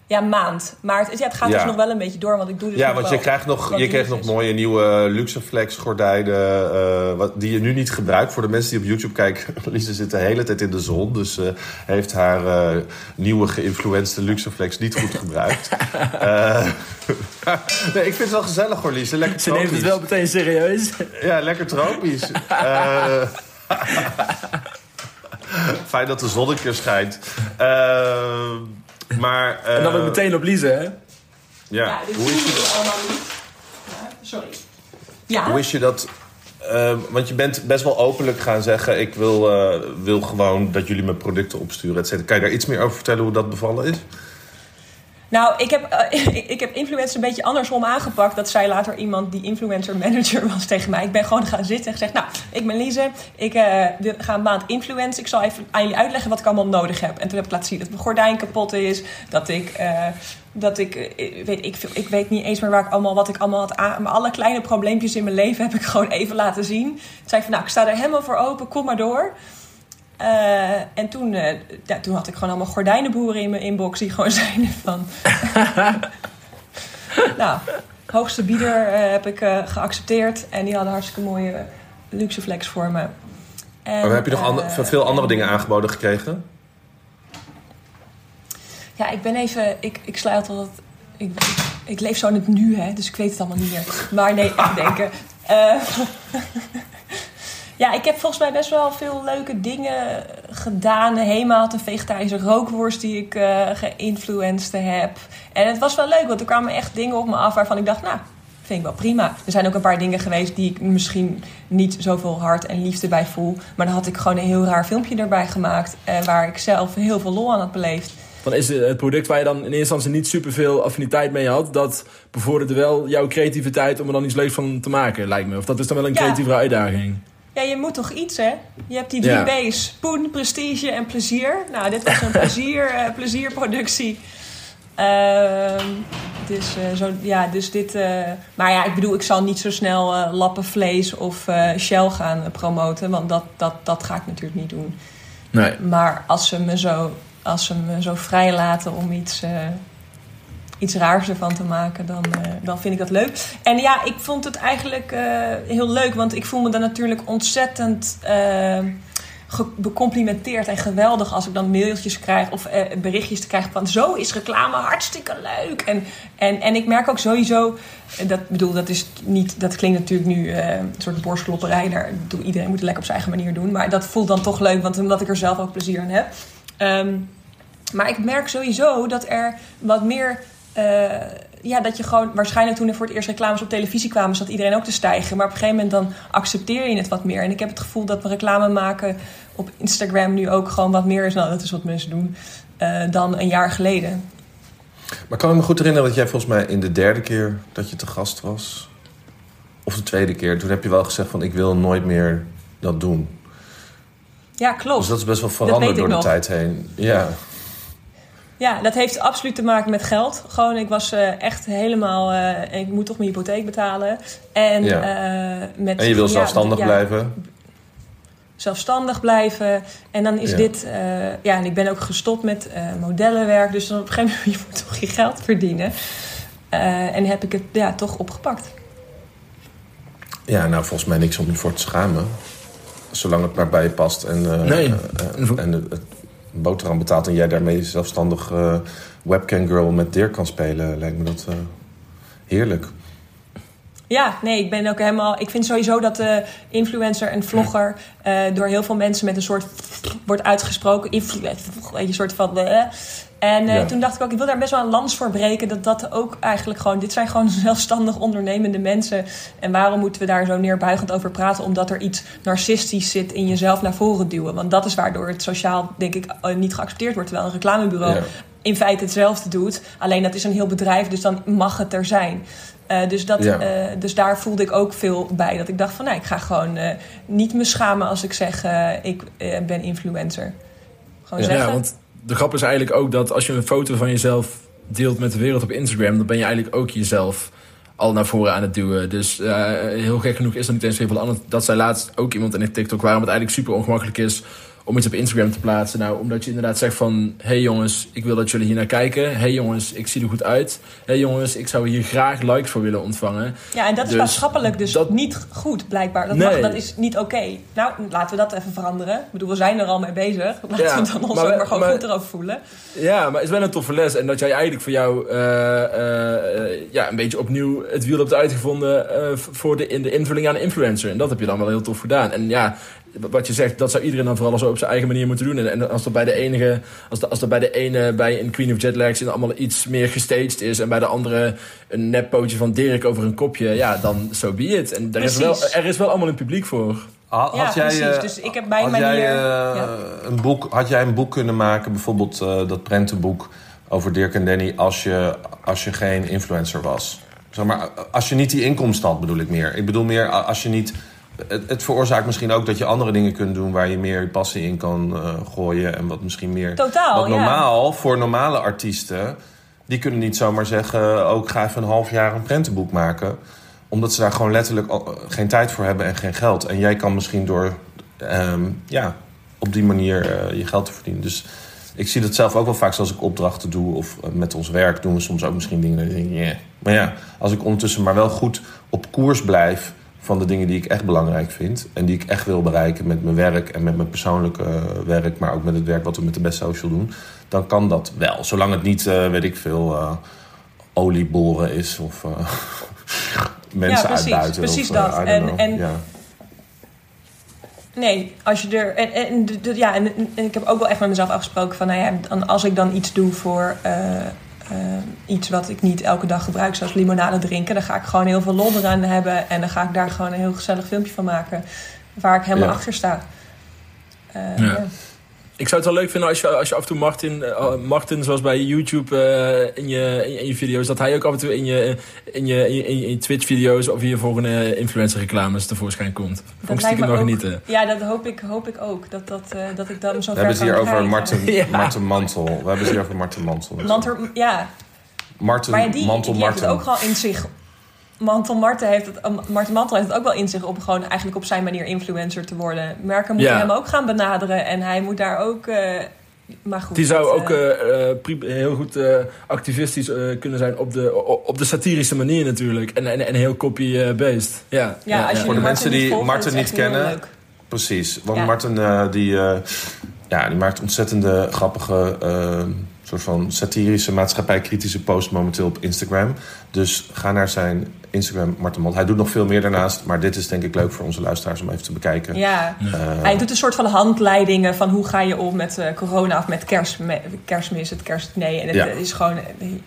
Ja, maand. Maar het, ja, het gaat Ja. dus nog wel een beetje door. Want ik doe dus Ja, nog want wel je krijgt nog, je kreeg nog mooie nieuwe Luxeflex gordijnen. eh, wat, die je nu niet gebruikt. Voor de mensen die op YouTube kijken. Lise zit de hele tijd in de zon. Dus eh, heeft haar eh, nieuwe geïnfluencede Luxeflex niet goed gebruikt. Eh, nee, ik vind het wel gezellig hoor, Lise. Lekker Ze neemt het tropisch. wel meteen serieus. Ja, lekker tropisch. Eh, Fijn dat de zon een keer schijnt. Eh, maar... En dan eh, ook meteen op Lise, hè? Ja, Ja, dit hoe is je allemaal niet. Sorry. Ja, Hoe is je dat? eh, want je bent best wel openlijk gaan zeggen: ik wil, eh, wil gewoon dat jullie mijn producten opsturen. Et cetera. Kan je daar iets meer over vertellen hoe dat bevallen is? Nou, ik heb, eh, ik, heb influencers een beetje andersom aangepakt. Dat zei later iemand die influencer manager was tegen mij. Ik ben gewoon gaan zitten en gezegd... Nou, ik ben Lise. Ik eh, ga een maand influencen. Ik zal even aan jullie uitleggen wat ik allemaal nodig heb. En toen heb ik laten zien dat mijn gordijn kapot is. Dat ik... eh, dat ik, weet, ik, ik weet niet eens meer waar ik allemaal, wat ik allemaal had aan. Maar alle kleine probleempjes in mijn leven heb ik gewoon even laten zien. Toen zei van, nou, ik sta er helemaal voor open. Kom maar door. Eh, en toen, eh, ja, toen had ik gewoon allemaal gordijnenboeren in mijn inbox die gewoon zeiden van... nou, hoogste bieder eh, heb ik geaccepteerd. En die hadden hartstikke mooie luxe flex voor me. En, Maar heb je nog ander- veel andere en- dingen aangeboden gekregen? Ja, ik ben even... Ik, ik sluit altijd... Ik, ik, ik leef zo in het nu, hè. Dus ik weet het allemaal niet meer. Maar nee, even denken. Eh, ja, ik heb volgens mij best wel veel leuke dingen gedaan. Hema had een vegetarische rookworst die ik eh geïnfluenced heb. En het was wel leuk, want er kwamen echt dingen op me af waarvan ik dacht... Nou, vind ik wel prima. Er zijn ook een paar dingen geweest die ik misschien niet zoveel hart en liefde bij voel. Maar dan had ik gewoon een heel raar filmpje erbij gemaakt... eh, waar ik zelf heel veel lol aan had beleefd. Dan is het product waar je dan in eerste instantie niet superveel affiniteit mee had. Dat bevorderde wel jouw creativiteit om er dan iets leuks van te maken, lijkt me. Of dat is dan wel een Ja. creatievere uitdaging. Ja, je moet toch iets, hè? Je hebt die drie Ja. B's. Poen, prestige en plezier. Nou, dit was een plezier, eh, plezierproductie. Ehm, dus, eh, zo, ja, dus dit... eh, maar ja, ik bedoel, ik zal niet zo snel lappen vlees of Shell gaan promoten. Want dat, dat, dat ga ik natuurlijk niet doen. Nee. Maar als ze me zo, als ze me zo vrij laten om iets, iets raars ervan te maken, dan, eh, dan vind ik dat leuk. En ja, ik vond het eigenlijk eh, heel leuk, want ik voel me dan natuurlijk ontzettend ge- becomplimenteerd en geweldig als ik dan mailtjes krijg of berichtjes te krijgen van zo is reclame hartstikke leuk. En, en, en ik merk ook sowieso, dat bedoel, dat is niet, dat klinkt natuurlijk nu een soort borstklopperij. Daar, iedereen moet het lekker op zijn eigen manier doen. Maar dat voelt dan toch leuk, want omdat ik er zelf ook plezier aan heb. Ehm, maar ik merk sowieso dat er wat meer. Eh, ja, dat je gewoon. Waarschijnlijk toen er voor het eerst reclames op televisie kwamen, zat iedereen ook te stijgen. Maar op een gegeven moment dan accepteer je het wat meer. En ik heb het gevoel dat we reclame maken op Instagram nu ook gewoon wat meer is. Nou, dat is wat mensen doen. eh, dan een jaar geleden. Maar kan ik me goed herinneren dat jij volgens mij in de derde keer dat je te gast was, of de tweede keer, toen heb je wel gezegd van ik wil nooit meer dat doen. Ja, klopt. Dus dat is best wel veranderd door de nog. tijd heen. Ja. Ja, dat heeft absoluut te maken met geld. Gewoon, ik was eh, echt helemaal... eh, ik moet toch mijn hypotheek betalen. En, Ja. eh, met, En je wil ja, zelfstandig ja, blijven. zelfstandig blijven. En dan is Ja. dit... eh, ja, en ik ben ook gestopt met eh, modellenwerk. Dus dan op een gegeven moment je moet toch je geld verdienen. Eh, en heb ik het ja, toch opgepakt. Ja, nou, volgens mij niks om je voor te schamen. Zolang het maar bij je past en, eh, Nee. en het het boterham betaalt... en jij daarmee zelfstandig eh, webcam girl met Dirk kan spelen... lijkt me dat eh, heerlijk. Ja, nee, ik ben ook helemaal. Ik vind sowieso dat de influencer en vlogger eh, door heel veel mensen met een soort wordt uitgesproken. Een soort van. eh. En eh, Ja. toen dacht ik ook, ik wil daar best wel een lans voor breken. Dat dat ook eigenlijk gewoon. Dit zijn gewoon zelfstandig ondernemende mensen. En waarom moeten we daar zo neerbuigend over praten? Omdat er iets narcistisch zit in jezelf naar voren duwen. Want dat is waardoor het sociaal, denk ik, niet geaccepteerd wordt. Terwijl een reclamebureau Ja. in feite hetzelfde doet. Alleen dat is een heel bedrijf, dus dan mag het er zijn. Eh, dus, dat, Ja. eh, dus daar voelde ik ook veel bij. Dat ik dacht van, nou, ik ga gewoon eh, niet me schamen als ik zeg, ik ben influencer. Gewoon Ja, zeggen. want de grap is eigenlijk ook dat als je een foto van jezelf deelt met de wereld op Instagram, dan ben je eigenlijk ook jezelf al naar voren aan het duwen. Dus eh, heel gek genoeg is dat niet eens heel veel anders. Dat zei laatst ook iemand in een TikTok waarom het eigenlijk super ongemakkelijk is om iets op Instagram te plaatsen. Nou, omdat je inderdaad zegt van... hey jongens, ik wil dat jullie hier naar kijken. hey jongens, ik zie er goed uit. hey jongens, ik zou hier graag likes voor willen ontvangen. Ja, en dat is Dus maatschappelijk dus dat- niet goed, blijkbaar. Dat, Nee. mag, dat is niet oké. Nou, laten we dat even veranderen. Ik bedoel, we zijn er al mee bezig. Laten Ja, we dan ons maar ook maar gewoon maar- goed erover voelen. Ja, maar het is wel een toffe les. En dat jij eigenlijk voor jou eh, eh, ja, een beetje opnieuw het wiel hebt uitgevonden eh, voor de, in de invulling aan de influencer. En dat heb je dan wel heel tof gedaan. En ja, wat je zegt, dat zou iedereen dan vooral zo op zijn eigen manier moeten doen. En, en als dat bij de enige, als, de, als dat bij de ene bij een Queen of Jetlags en allemaal iets meer gestaged is. En bij de andere een neppootje van Dirk over een kopje. Ja, dan so be it. En er is, wel, er is wel allemaal een publiek voor. Had, Ja, jij, precies. eh, Dus ik heb bij had manier- jij, eh, ja. een boek, had jij een boek kunnen maken, bijvoorbeeld eh, dat prentenboek over Dirk en Danny, als je, als je geen influencer was? Zeg maar, als je niet die inkomsten had, bedoel ik meer. Ik bedoel meer als je niet. Het, het veroorzaakt misschien ook dat je andere dingen kunt doen waar je meer passie in kan eh, gooien. En wat misschien meer. Totaal, wat ja. normaal voor normale artiesten. Die kunnen niet zomaar zeggen: ook ik ga even een half jaar een prentenboek maken omdat ze daar gewoon letterlijk eh, geen tijd voor hebben en geen geld. En jij kan misschien door ehm, ja, op die manier eh, je geld te verdienen. Dus ik zie dat zelf ook wel vaak zoals ik opdrachten doe. Of met ons werk doen we soms ook misschien dingen. Ik yeah. Maar ja, als ik ondertussen maar wel goed op koers blijf van de dingen die ik echt belangrijk vind. En die ik echt wil bereiken met mijn werk en met mijn persoonlijke eh, werk. Maar ook met het werk wat we met de Best Social doen. Dan kan dat wel. Zolang het niet, eh, weet ik veel, eh olieboren is of... mensen Ja, precies. uitbuiten. Precies of, dat. En- en- ja. Nee, als je er. En, en, ja, en, en ik heb ook wel echt met mezelf afgesproken van, nou ja, als ik dan iets doe voor iets wat ik niet elke dag gebruik, zoals limonade drinken, dan ga ik gewoon heel veel lol eraan hebben en dan ga ik daar gewoon een heel gezellig filmpje van maken waar ik helemaal Ja. achter sta. Eh, Ja. Ik zou het wel leuk vinden als je, als je af en toe Martin, eh, Martin zoals bij YouTube eh, in, je, in, je, in je video's, dat hij ook af en toe in je, in je, in je, in je Twitch-video's of hier voor een eh, influencer-reclames tevoorschijn komt. Vond ik stiekem wel ook, genieten. Ja, dat hoop ik, hoop ik ook. Dat, dat, eh, dat ik dan zo We hebben het hier over Ja. Marten Mantel. We hebben het hier over Marten Mantel. Mantel, ja, Marten maar ja, die, Mantel die heeft het ook gewoon in zich. Mantel Marten heeft het, um, Marten Mantel heeft het ook wel in zich om gewoon eigenlijk op zijn manier influencer te worden. Merken moeten Ja. hem ook gaan benaderen en hij moet daar ook. eh, maar goed. Die zou dat, ook eh, eh, eh, heel goed eh, activistisch eh, kunnen zijn op de, op de satirische manier natuurlijk. En, en, en heel copy-based. Ja, ja, als je Voor de mensen niet die Marten dat is niet heel kennen, leuk. Precies. Want Ja. Marten eh, die, eh, ja, die maakt ontzettende grappige, eh, soort van satirische, maatschappijkritische posts momenteel op Instagram. Dus ga naar zijn Instagram, Marten Mantel. Hij doet nog veel meer daarnaast, maar dit is denk ik leuk voor onze luisteraars om even te bekijken. Ja. Eh, Hij doet een soort van handleidingen van hoe ga je om met eh, corona of met kerstme kerstmis, het kerstdiner. En het Ja. is gewoon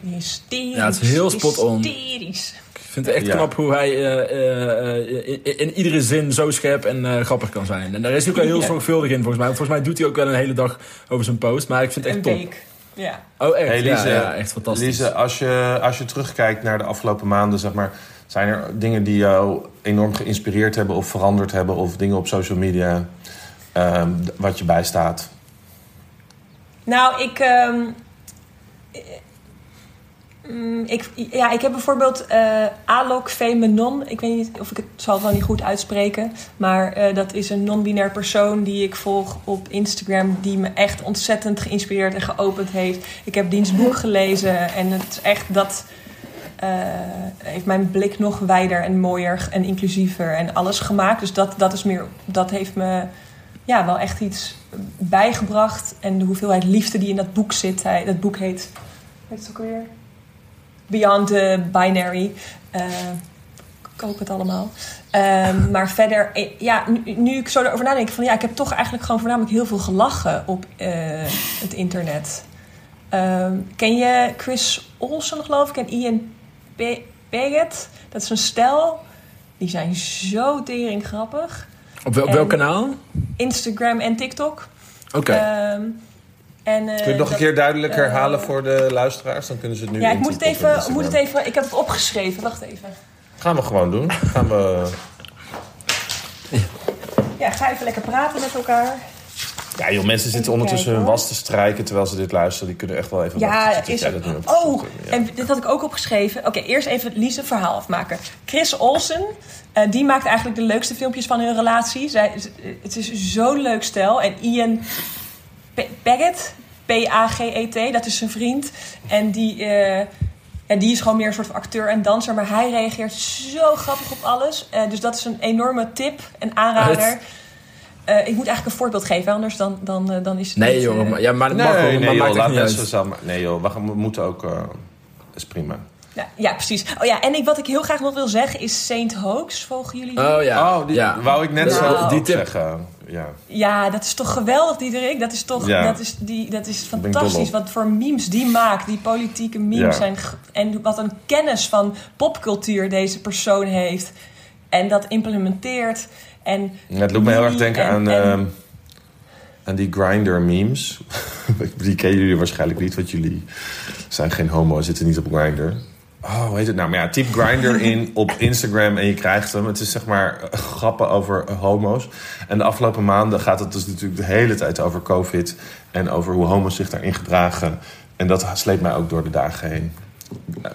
hysterisch. Ja, het is heel spot on. Hysterisch. Ik vind het echt Ja. knap hoe hij eh, in, in iedere zin zo scherp en eh, grappig kan zijn. En daar is hij ook wel heel Ja. zorgvuldig in volgens mij. Want Volgens mij doet hij ook wel een hele dag over zijn post. Maar ik vind het Een echt top. week. Ja. Oh echt? Hey, Lise, ja, ja, echt fantastisch. Lise, als je, als je terugkijkt naar de afgelopen maanden, zeg maar, zijn er dingen die jou enorm geïnspireerd hebben of veranderd hebben, of dingen op social media ehm, wat je bijstaat? Nou, ik, ehm, Mm, ik, ja, ik heb bijvoorbeeld eh Alok Femenon. Ik weet niet of ik het zal wel niet goed uitspreken. Maar eh, dat is een non-binair persoon die ik volg op Instagram. Die me echt ontzettend geïnspireerd en geopend heeft. Ik heb diens boek gelezen. En het is echt dat... eh, heeft mijn blik nog wijder en mooier en inclusiever en alles gemaakt. Dus dat, dat, is meer, dat heeft me ja, wel echt iets bijgebracht. En de hoeveelheid liefde die in dat boek zit. Hij, dat boek heet... Weet het ook alweer? Beyond the Binary. Eh, ik koop het allemaal. Ehm, maar verder, eh, ja, nu, nu ik zo erover nadenk, van ja, ik heb toch eigenlijk gewoon voornamelijk heel veel gelachen op eh, het internet. Ehm, ken je Chris Olsen, geloof ik, en Ian Peggett? Dat is een stel. Die zijn zo tering grappig. Op, wel- welk kanaal? Instagram en TikTok. Oké. Ehm, en, eh, Kun je het nog een keer duidelijk eh, herhalen voor de luisteraars? Dan kunnen ze het nu Ja, ik moet het, even, moet het even... Ik heb het opgeschreven. Wacht even. Gaan we gewoon doen. Gaan we... Ja, ga even lekker praten met elkaar. Ja joh, mensen zitten ondertussen hun was te strijken terwijl ze dit luisteren. Die kunnen echt wel even Ja, is hebt Oh. Ja. en dit had ik ook opgeschreven. Oké, eerst even Lise verhaal afmaken. Chris Olsen, eh, die maakt eigenlijk de leukste filmpjes van hun relatie. Zij, het is zo'n leuk stel. En Ian Paget, P-A-G-E-T, dat is zijn vriend. En die, eh, ja, die is gewoon meer een soort van acteur en danser. Maar hij reageert zo grappig op alles. Eh, dus dat is een enorme tip en aanrader. Eh, ik moet eigenlijk een voorbeeld geven, anders dan, dan, dan is het Nee niet, joh, maar, ja, maar Nee, mag wel, nee, maar joh, maakt echt laat niet mensen uit. samen... Nee joh, we, gaan- we moeten ook... eh is prima. Ja, ja, precies. Oh ja, en ik, wat ik heel graag nog wil zeggen is Saint Hoax. Volgen jullie die? Oh ja. oh, die ja. wou ik net zo Die tip. zeggen. Ja. Ja, dat is toch geweldig, Diederik? Dat is toch Ja. dat is, die, dat is fantastisch. Wat voor memes die maakt. Die politieke memes Ja. zijn. En wat een kennis van popcultuur deze persoon heeft. En dat implementeert. En Ja, Het doet me heel erg denken en- aan, en- ehm, aan die grinder memes. die kennen jullie waarschijnlijk niet, want jullie zijn geen homo, zitten niet op grinder. Oh, hoe heet het nou? Maar ja, typ grinder in op Instagram en je krijgt hem. Het is zeg maar eh, grappen over eh, homo's. En de afgelopen maanden gaat het dus natuurlijk de hele tijd over COVID. En over hoe homo's zich daarin gedragen. En dat sleept mij ook door de dagen heen. Eh,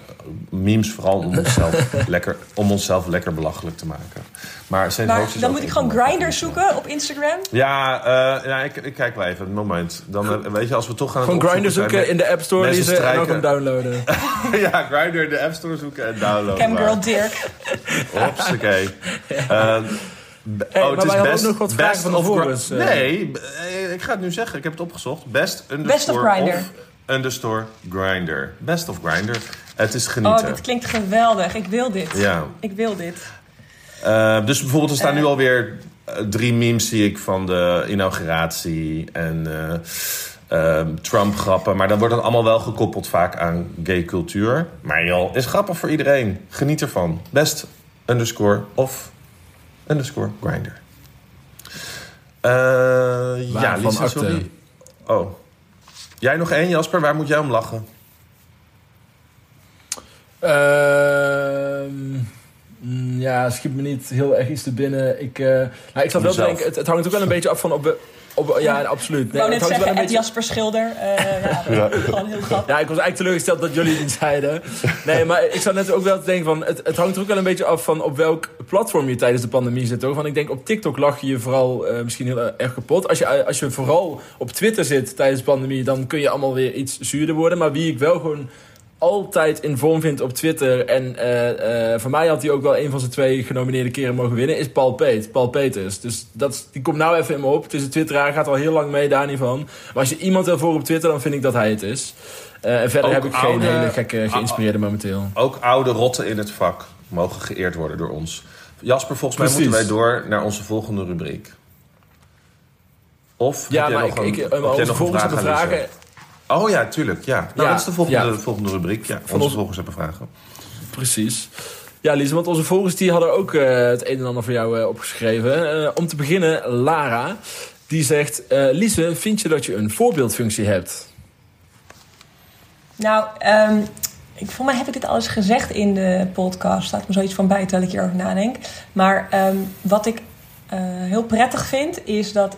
Memes vooral om onszelf, lekker, om onszelf lekker belachelijk te maken. Maar, Saint maar dan moet ik gewoon Grinder zoeken op Instagram. Ja, eh, ja ik, ik kijk wel even, een moment. Dan, eh, weet je, als we toch gaan Gewoon Grindr zoeken in de App Store lezen en ook hem downloaden. ja, Grindr in de App Store zoeken en downloaden. Camgirl Dirk. Hopsakee. Eh, b- Hey, oh, maar het is wij hadden best, ook nog wat vragen best van volgers, eh. Nee, eh, ik ga het nu zeggen. Ik heb het opgezocht. Best Best of of underscore Grindr. Best of Grindr. Het is Oh, genieten. dit klinkt geweldig. Ik wil dit. Ja. Ik wil dit. Eh, dus bijvoorbeeld, er staan Eh. nu alweer eh, drie memes, zie ik, van de inauguratie en eh, eh, Trump-grappen. Maar dan wordt het allemaal wel gekoppeld vaak aan gay cultuur. Maar joh, is grappig voor iedereen. Geniet ervan. Best underscore of underscore grinder. Eh ja, Lisa, sorry. Oh. Jij nog één, Jasper? Waar moet jij om lachen? Ehm, mm, ja, schiet me niet heel erg iets te binnen. Ik, eh, nou, ik zat wel te denken, het, het hangt ook wel een beetje af van op... op ja, absoluut. Ik wou Nee, net het hangt wel zeggen, beetje... Jasper Schilder. Eh, ja, Gewoon heel grappig. Ja, ik was eigenlijk teleurgesteld dat jullie het niet zeiden. Nee, maar ik zat net ook wel te denken van... Het, het hangt er ook wel een beetje af van op welk platform je tijdens de pandemie zit. Hoor. Want ik denk op TikTok lach je je vooral eh, misschien heel erg kapot. Als je, als je vooral op Twitter zit tijdens de pandemie... dan kun je allemaal weer iets zuurder worden. Maar wie ik wel gewoon altijd in vorm vind op Twitter... en eh, voor mij had hij ook wel een van zijn twee genomineerde keren mogen winnen... is Paul Peet, Paul Peters. Dus dat, die komt nou even in me op. Het is een Twitteraar, gaat al heel lang mee, daar niet van. Maar als je iemand wil voor op Twitter, dan vind ik dat hij het is. Eh, en verder Ook heb ik geen hele gekke geïnspireerde momenteel. Ook oude rotten in het vak mogen geëerd worden door ons. Jasper, volgens mij moeten wij door naar onze volgende rubriek. Of Ja, heb jij maar nog ik, een, ik, heb jij nog een vraag vragen. Oh ja, tuurlijk. Ja. Nou, Ja, dat is de volgende, ja. volgende rubriek. Ja, Van onze volgers hebben vragen. Precies. Ja, Lies, want onze volgers die hadden ook eh, het een en ander voor jou eh, opgeschreven. Eh, om te beginnen, Lara. Die zegt, eh Lise, vind je dat je een voorbeeldfunctie hebt? Nou, ehm, ik, voor mij heb ik dit al eens gezegd in de podcast. Staat me zoiets van bij terwijl ik hierover nadenk. Maar ehm, wat ik eh, heel prettig vind, is dat...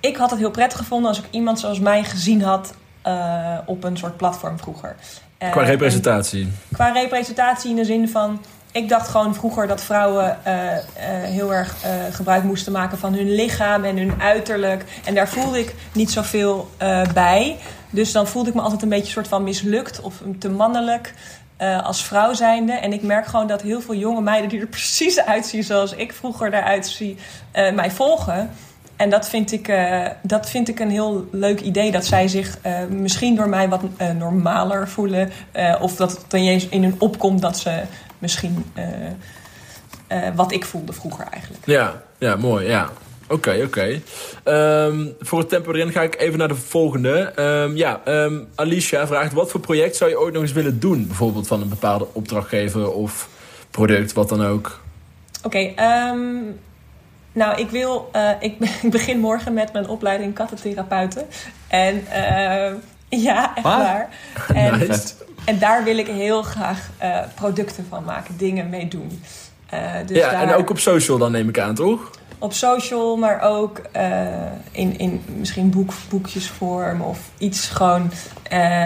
Ik had het heel prettig gevonden als ik iemand zoals mij gezien had... eh, op een soort platform vroeger. Eh, Qua en- representatie. qua representatie in de zin van. Ik dacht gewoon vroeger dat vrouwen eh, eh, heel erg eh, gebruik moesten maken van hun lichaam en hun uiterlijk. En daar voelde ik niet zoveel eh bij. Dus dan voelde ik me altijd een beetje soort van mislukt of te mannelijk eh, als vrouw zijnde. En ik merk gewoon dat heel veel jonge meiden die er precies uitzien zoals ik vroeger eruit zie, eh, mij volgen. En dat vind, ik, eh, dat vind ik een heel leuk idee. Dat zij zich eh, misschien door mij wat eh, normaler voelen. of dat het dan eens in hun opkomt dat ze misschien wat ik voelde vroeger eigenlijk. Ja, ja mooi. Ja. Oké, oké. Ehm, voor het tempo erin ga ik even naar de volgende. Ehm, ja, ehm, Alicia vraagt: wat voor project zou je ooit nog eens willen doen? Bijvoorbeeld van een bepaalde opdrachtgever of product, wat dan ook. Oké, nou ik wil... eh, ik, ik begin morgen met mijn opleiding kattentherapeuten. En eh, ja, echt waar. En, Nice. en daar wil ik heel graag eh, producten van maken, dingen mee doen. Dus ja, daar... en ook op social dan neem ik aan, toch? op social, maar ook in, in misschien boek, boekjesvorm of iets gewoon.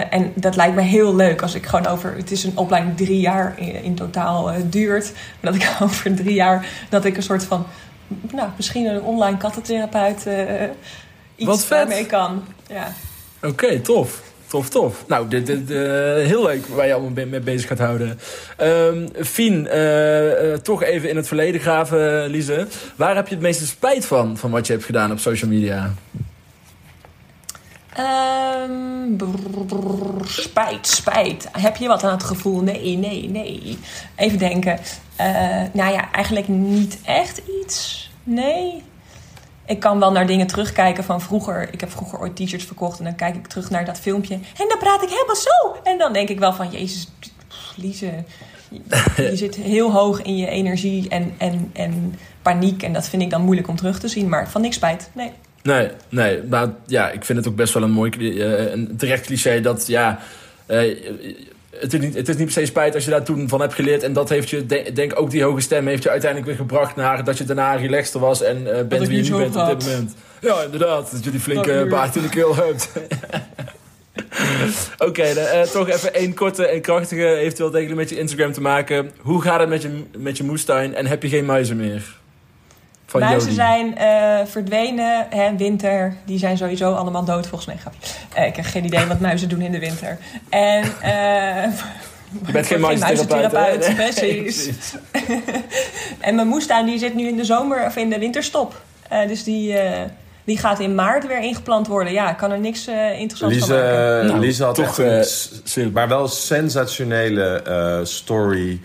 En dat lijkt me heel leuk als ik gewoon over. Het is een opleiding drie jaar in, in totaal duurt. Maar dat ik over drie jaar dat ik een soort van. Nou, misschien een online kattentherapeut. eh iets Wat vet. daarmee kan. Ja. Oké, tof. Tof, tof. Nou, dit, dit, eh, heel leuk waar je allemaal mee bezig gaat houden. Ehm Fien, eh, eh, toch even in het verleden graven, Lise. Waar heb je het meeste spijt van, van wat je hebt gedaan op social media? Ehm, brrr, brrr, spijt, spijt. Heb je wat aan het gevoel? Nee, nee, nee. Even denken. Nou ja, eigenlijk niet echt iets. Nee. Ik kan wel naar dingen terugkijken van vroeger. Ik heb vroeger ooit t-shirts verkocht en dan kijk ik terug naar dat filmpje. En dan praat ik helemaal zo. En dan denk ik wel van, jezus, Lise, je, je zit heel hoog in je energie en, en, en paniek. En dat vind ik dan moeilijk om terug te zien. Maar van niks spijt, nee. Nee, nee. Maar ja, ik vind het ook best wel een mooi, eh, een terecht cliché dat, ja... eh, het is, niet, het is niet per se spijt als je daar toen van hebt geleerd. En dat heeft je, de- denk ook die hoge stem, heeft je uiteindelijk weer gebracht naar dat je daarna relaxeder was en eh, bent wie je nu bent op dit moment. Ja, inderdaad. Dat je die flinke baard in de keel hebt. Oké, dan, eh, toch even één korte en krachtige, eventueel degelijk met je Instagram te maken. Hoe gaat het met je, met je moestuin en heb je geen muizen meer? Van Muizen Jody. zijn eh, verdwenen, hè, winter. Die zijn sowieso allemaal dood, volgens mij. grapje. Eh, ik heb geen idee wat muizen doen in de winter. En, eh, Je bent geen muizentherapeut, Nee, precies. en mijn moestuin die zit nu in de zomer of in de winterstop. Eh, dus die, eh, die gaat in maart weer ingeplant worden. Ja, ik kan er niks eh, interessants van maken. Lise, Nou, Lise had toch, echt een, eh, maar wel sensationele eh, story,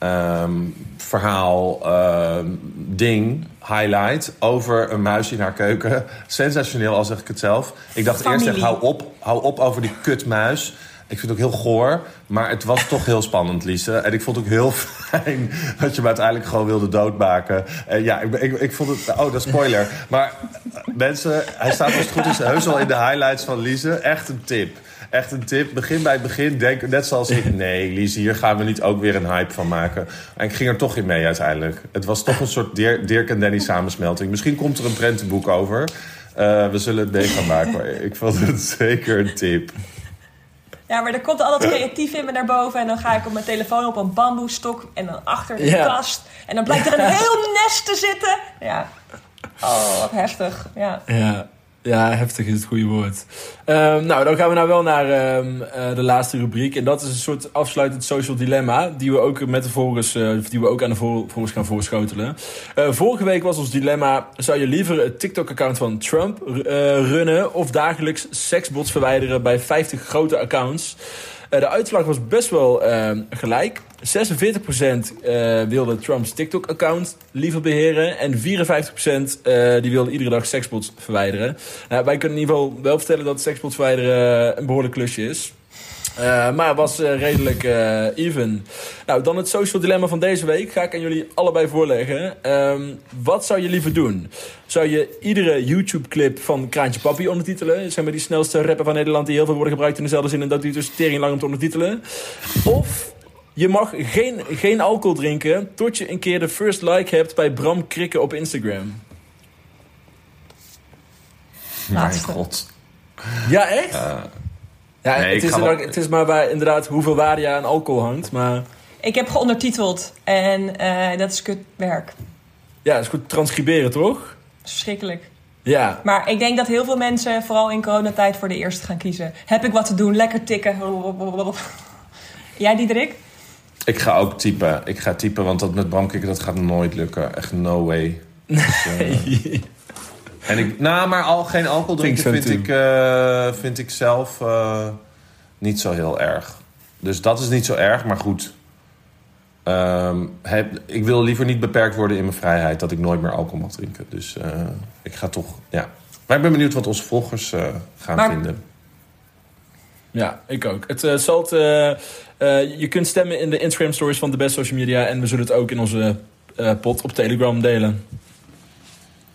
ehm, verhaal, ehm, ding, highlight over een muis in haar keuken. Sensationeel, al zeg ik het zelf. Ik dacht eerst echt, hou op, hou op over die kutmuis. Ik vind het ook heel goor, maar het was toch heel spannend, Lise. En ik vond het ook heel fijn dat je hem uiteindelijk gewoon wilde doodmaken. En ja, ik, ik, ik vond het... Oh, dat is spoiler. Maar eh, mensen, hij staat als het goed is heus al in de highlights van Lise. Echt een tip. Echt een tip. Begin bij het begin. Denk net zoals ik. Nee, Lise, hier gaan we niet ook weer een hype van maken. En ik ging er toch in mee uiteindelijk. Het was toch een soort Dirk, Dirk en Danny samensmelting. Misschien komt er een prentenboek over. Eh, we zullen het mee gaan maken. Maar ik vond het zeker een tip. Ja, maar er komt altijd creatief in me naar boven. En dan ga ik op mijn telefoon op een bamboestok. En dan achter de Ja. kast. En dan blijkt er een heel nest te zitten. Ja. Oh, wat heftig. Ja. Ja, ja, heftig is het goede woord. Ehm, nou, dan gaan we nou wel naar ehm, eh, de laatste rubriek. En dat is een soort afsluitend social dilemma. Die we ook, met de volgers, eh, die we ook aan de vol- volgers gaan voorschotelen. Eh, vorige week was ons dilemma: zou je liever het TikTok-account van Trump runnen. of dagelijks seksbots verwijderen bij 50 grote accounts? Eh, de uitslag was best wel ehm, gelijk. 46% eh, wilde Trumps TikTok-account liever beheren. En 54% eh, die wilde iedere dag seksbots verwijderen. Nou, wij kunnen in ieder geval wel vertellen dat seksbots verwijderen een behoorlijk klusje is. Eh, maar het was eh, redelijk eh, even. Nou, dan het social dilemma van deze week. Ga ik aan jullie allebei voorleggen. Ehm, wat zou je liever doen? Zou je iedere YouTube-clip van Kraantje Papi ondertitelen? Zeg maar die snelste rapper van Nederland die heel veel worden gebruikt in dezelfde zin... en dat duurt dus tering lang om te ondertitelen. Of je mag geen, geen alcohol drinken tot je een keer de first like hebt bij Bram Krikke op Instagram. Mijn god. Ja, echt? Ja, Nee, het, is wel- het is maar waar inderdaad hoeveel waarde je aan alcohol hangt. Maar Ik heb geondertiteld en eh, dat is kutwerk. ja, het is goed transcriberen, toch? Dat is verschrikkelijk. Ja. Maar ik denk dat heel veel mensen, vooral in coronatijd, voor de eerste gaan kiezen. Heb ik wat te doen? Lekker tikken. Jij, Diederik? Ik ga ook typen. Ik ga typen, want dat met Bram Kikker, dat gaat nooit lukken. Echt no way. Dus, eh, en ik, nou, maar al geen alcohol drinken vind, ik, eh, vind ik zelf eh, niet zo heel erg. Dus dat is niet zo erg, maar goed. Ehm, heb, ik wil liever niet beperkt worden in mijn vrijheid dat ik nooit meer alcohol mag drinken. Dus eh, ik ga toch, ja. Maar ik ben benieuwd wat onze volgers eh, gaan Maar- vinden. Ja, ik ook. Het eh, zal het, je kunt stemmen in de Instagram stories van de best social media. En we zullen het ook in onze eh, pot op Telegram delen.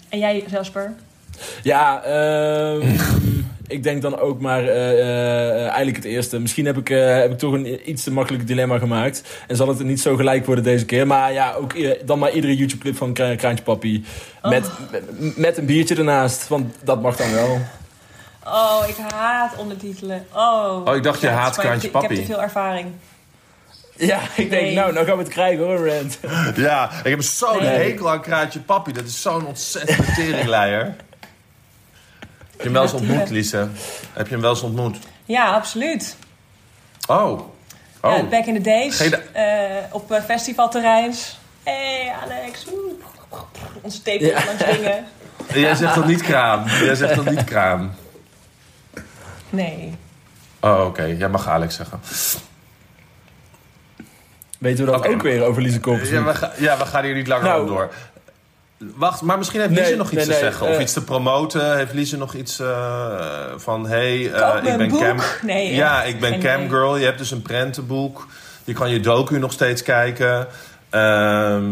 En jij, Jasper? Ja, ehm, ik denk dan ook maar eh, eh, eigenlijk het eerste. Misschien heb ik, eh, heb ik toch een iets te makkelijk dilemma gemaakt. En zal het niet zo gelijk worden deze keer. Maar ja, ook dan maar iedere YouTube-clip van Kra- Kraantje Papi. Met, met, met een biertje ernaast. Want dat mag dan wel. Oh, ik haat ondertitelen. Oh, Oh, ik dacht je haat Kraantje Ik heb Papi. te veel ervaring. Ja, ik denk, Nee. nou, nou gaan we het krijgen hoor, Rand. Ja, ik heb zo'n Nee. hekel aan Kraantje Papi. Dat is zo'n ontzettende teringleier. Heb je hem wel eens ontmoet, Lise? Heb je hem wel eens ontmoet? Ja, absoluut. Oh. Oh. Ja, back in the days. Geen- eh, op eh, festivalterreins. Hé, hey, Alex. Onze Ja. langs dingen. Jij zegt dat niet kraam. Jij zegt dat niet kraam. Nee. Oh, oké. Jij mag Alex zeggen. Weten we dat ook weer over Lise Koppers? Ja, we, ga- ja, we gaan hier niet langer Nou. op door. Wacht, maar misschien heeft Nee, Lise nog iets nee, te nee, zeggen. Of eh. iets te promoten. Heeft Lise nog iets eh, van... hey, eh, ik een ben boek. cam... Nee, ja, ik ben camgirl. Je hebt dus een prentenboek. Je kan je docu nog steeds kijken. Ehm,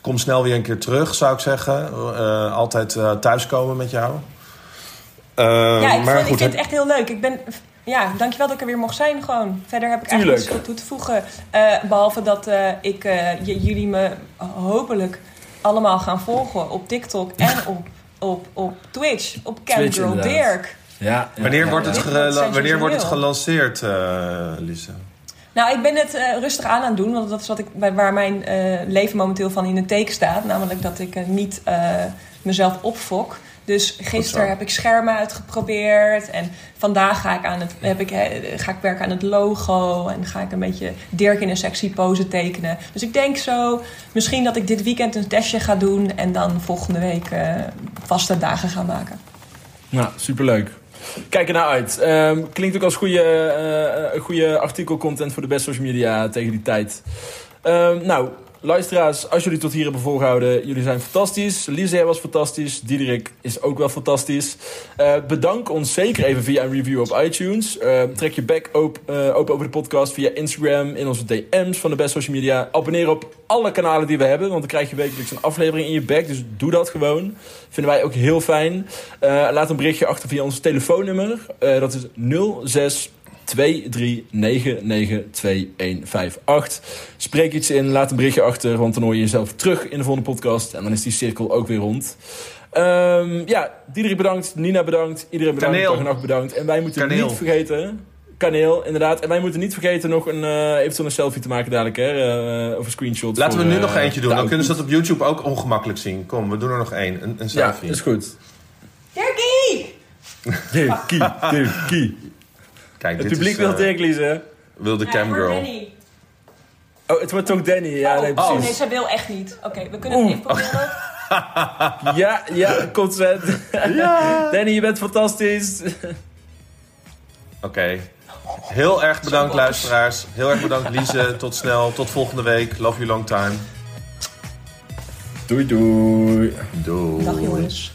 kom snel weer een keer terug, zou ik zeggen. Eh, altijd eh, thuiskomen met jou. Ehm, Ja, ik, maar vond, ik goed, vind het echt heel leuk. Ik ben, ja, dankjewel dat ik er weer mocht zijn gewoon. Verder heb ik eigenlijk niets toe te voegen. Eh, behalve dat eh, ik, eh, jullie me hopelijk allemaal gaan volgen op TikTok en op, op, op Twitch. Op Camgirl. Dirk. Ja, ja, wanneer ja, wordt het, ja. Gela- wanneer wordt het gelanceerd, eh Lise? Nou, ik ben het eh, rustig aan aan het doen. Want dat is wat ik, waar mijn eh, leven momenteel van in het teken staat. Namelijk dat ik eh, niet eh, mezelf opfok. Dus gisteren heb ik schermen uitgeprobeerd. En vandaag ga ik, aan het, heb ik, eh, ga ik werken aan het logo. En ga ik een beetje Dirk in een sexy pose tekenen. Dus ik denk zo, misschien dat ik dit weekend een testje ga doen. En dan volgende week eh, vaste dagen ga maken. Nou, superleuk. Kijk er nou uit. Ehm, klinkt ook als goede, eh, goede artikelcontent voor de best social media tegen die tijd. Ehm, nou, luisteraars, als jullie tot hier hebben volgehouden, jullie zijn fantastisch. Lise was fantastisch. Diederik is ook wel fantastisch. Eh, bedank ons zeker even via een review op iTunes. Eh, trek je back op, eh, open over de podcast via Instagram, in onze DM's van de best social media. Abonneer op alle kanalen die we hebben, want dan krijg je wekelijks een aflevering in je back. Dus doe dat gewoon. Vinden wij ook heel fijn. Laat een berichtje achter via ons telefoonnummer. Dat is 06 239925158. Spreek iets in, laat een berichtje achter, want dan hoor je jezelf terug in de volgende podcast. En dan is die cirkel ook weer rond. Ehm, ja, Diederik bedankt, Nina bedankt, iedereen bedankt, Kaneel. dag en nacht bedankt. En wij moeten Kaneel. niet vergeten... Kaneel, inderdaad. En wij moeten niet vergeten nog een, eh, eventueel een selfie te maken dadelijk, hè? eh, of een screenshot. Laten voor, we nu eh, nog eentje doen. Dan kunnen ze dat op YouTube ook ongemakkelijk zien. Kom, we doen er nog één. Een, een Ja, selfie. is goed. Dirkie! Dirkie, Dirkie. Kijk, Het dit publiek is, wil eh, Dirk lezen. wil de Ja, camgirl. Danny. Oh, het wordt toch Danny? Ja, nee, oh, precies. oh, nee, zij wil echt niet. Oké, we kunnen het even proberen. Ja, ja, consent. Danny, je bent fantastisch. Oké. Heel erg bedankt, luisteraars. Heel erg bedankt, Lise. Tot snel. Tot volgende week. Love you long time. Doei, doei. Doei. Dag jongens.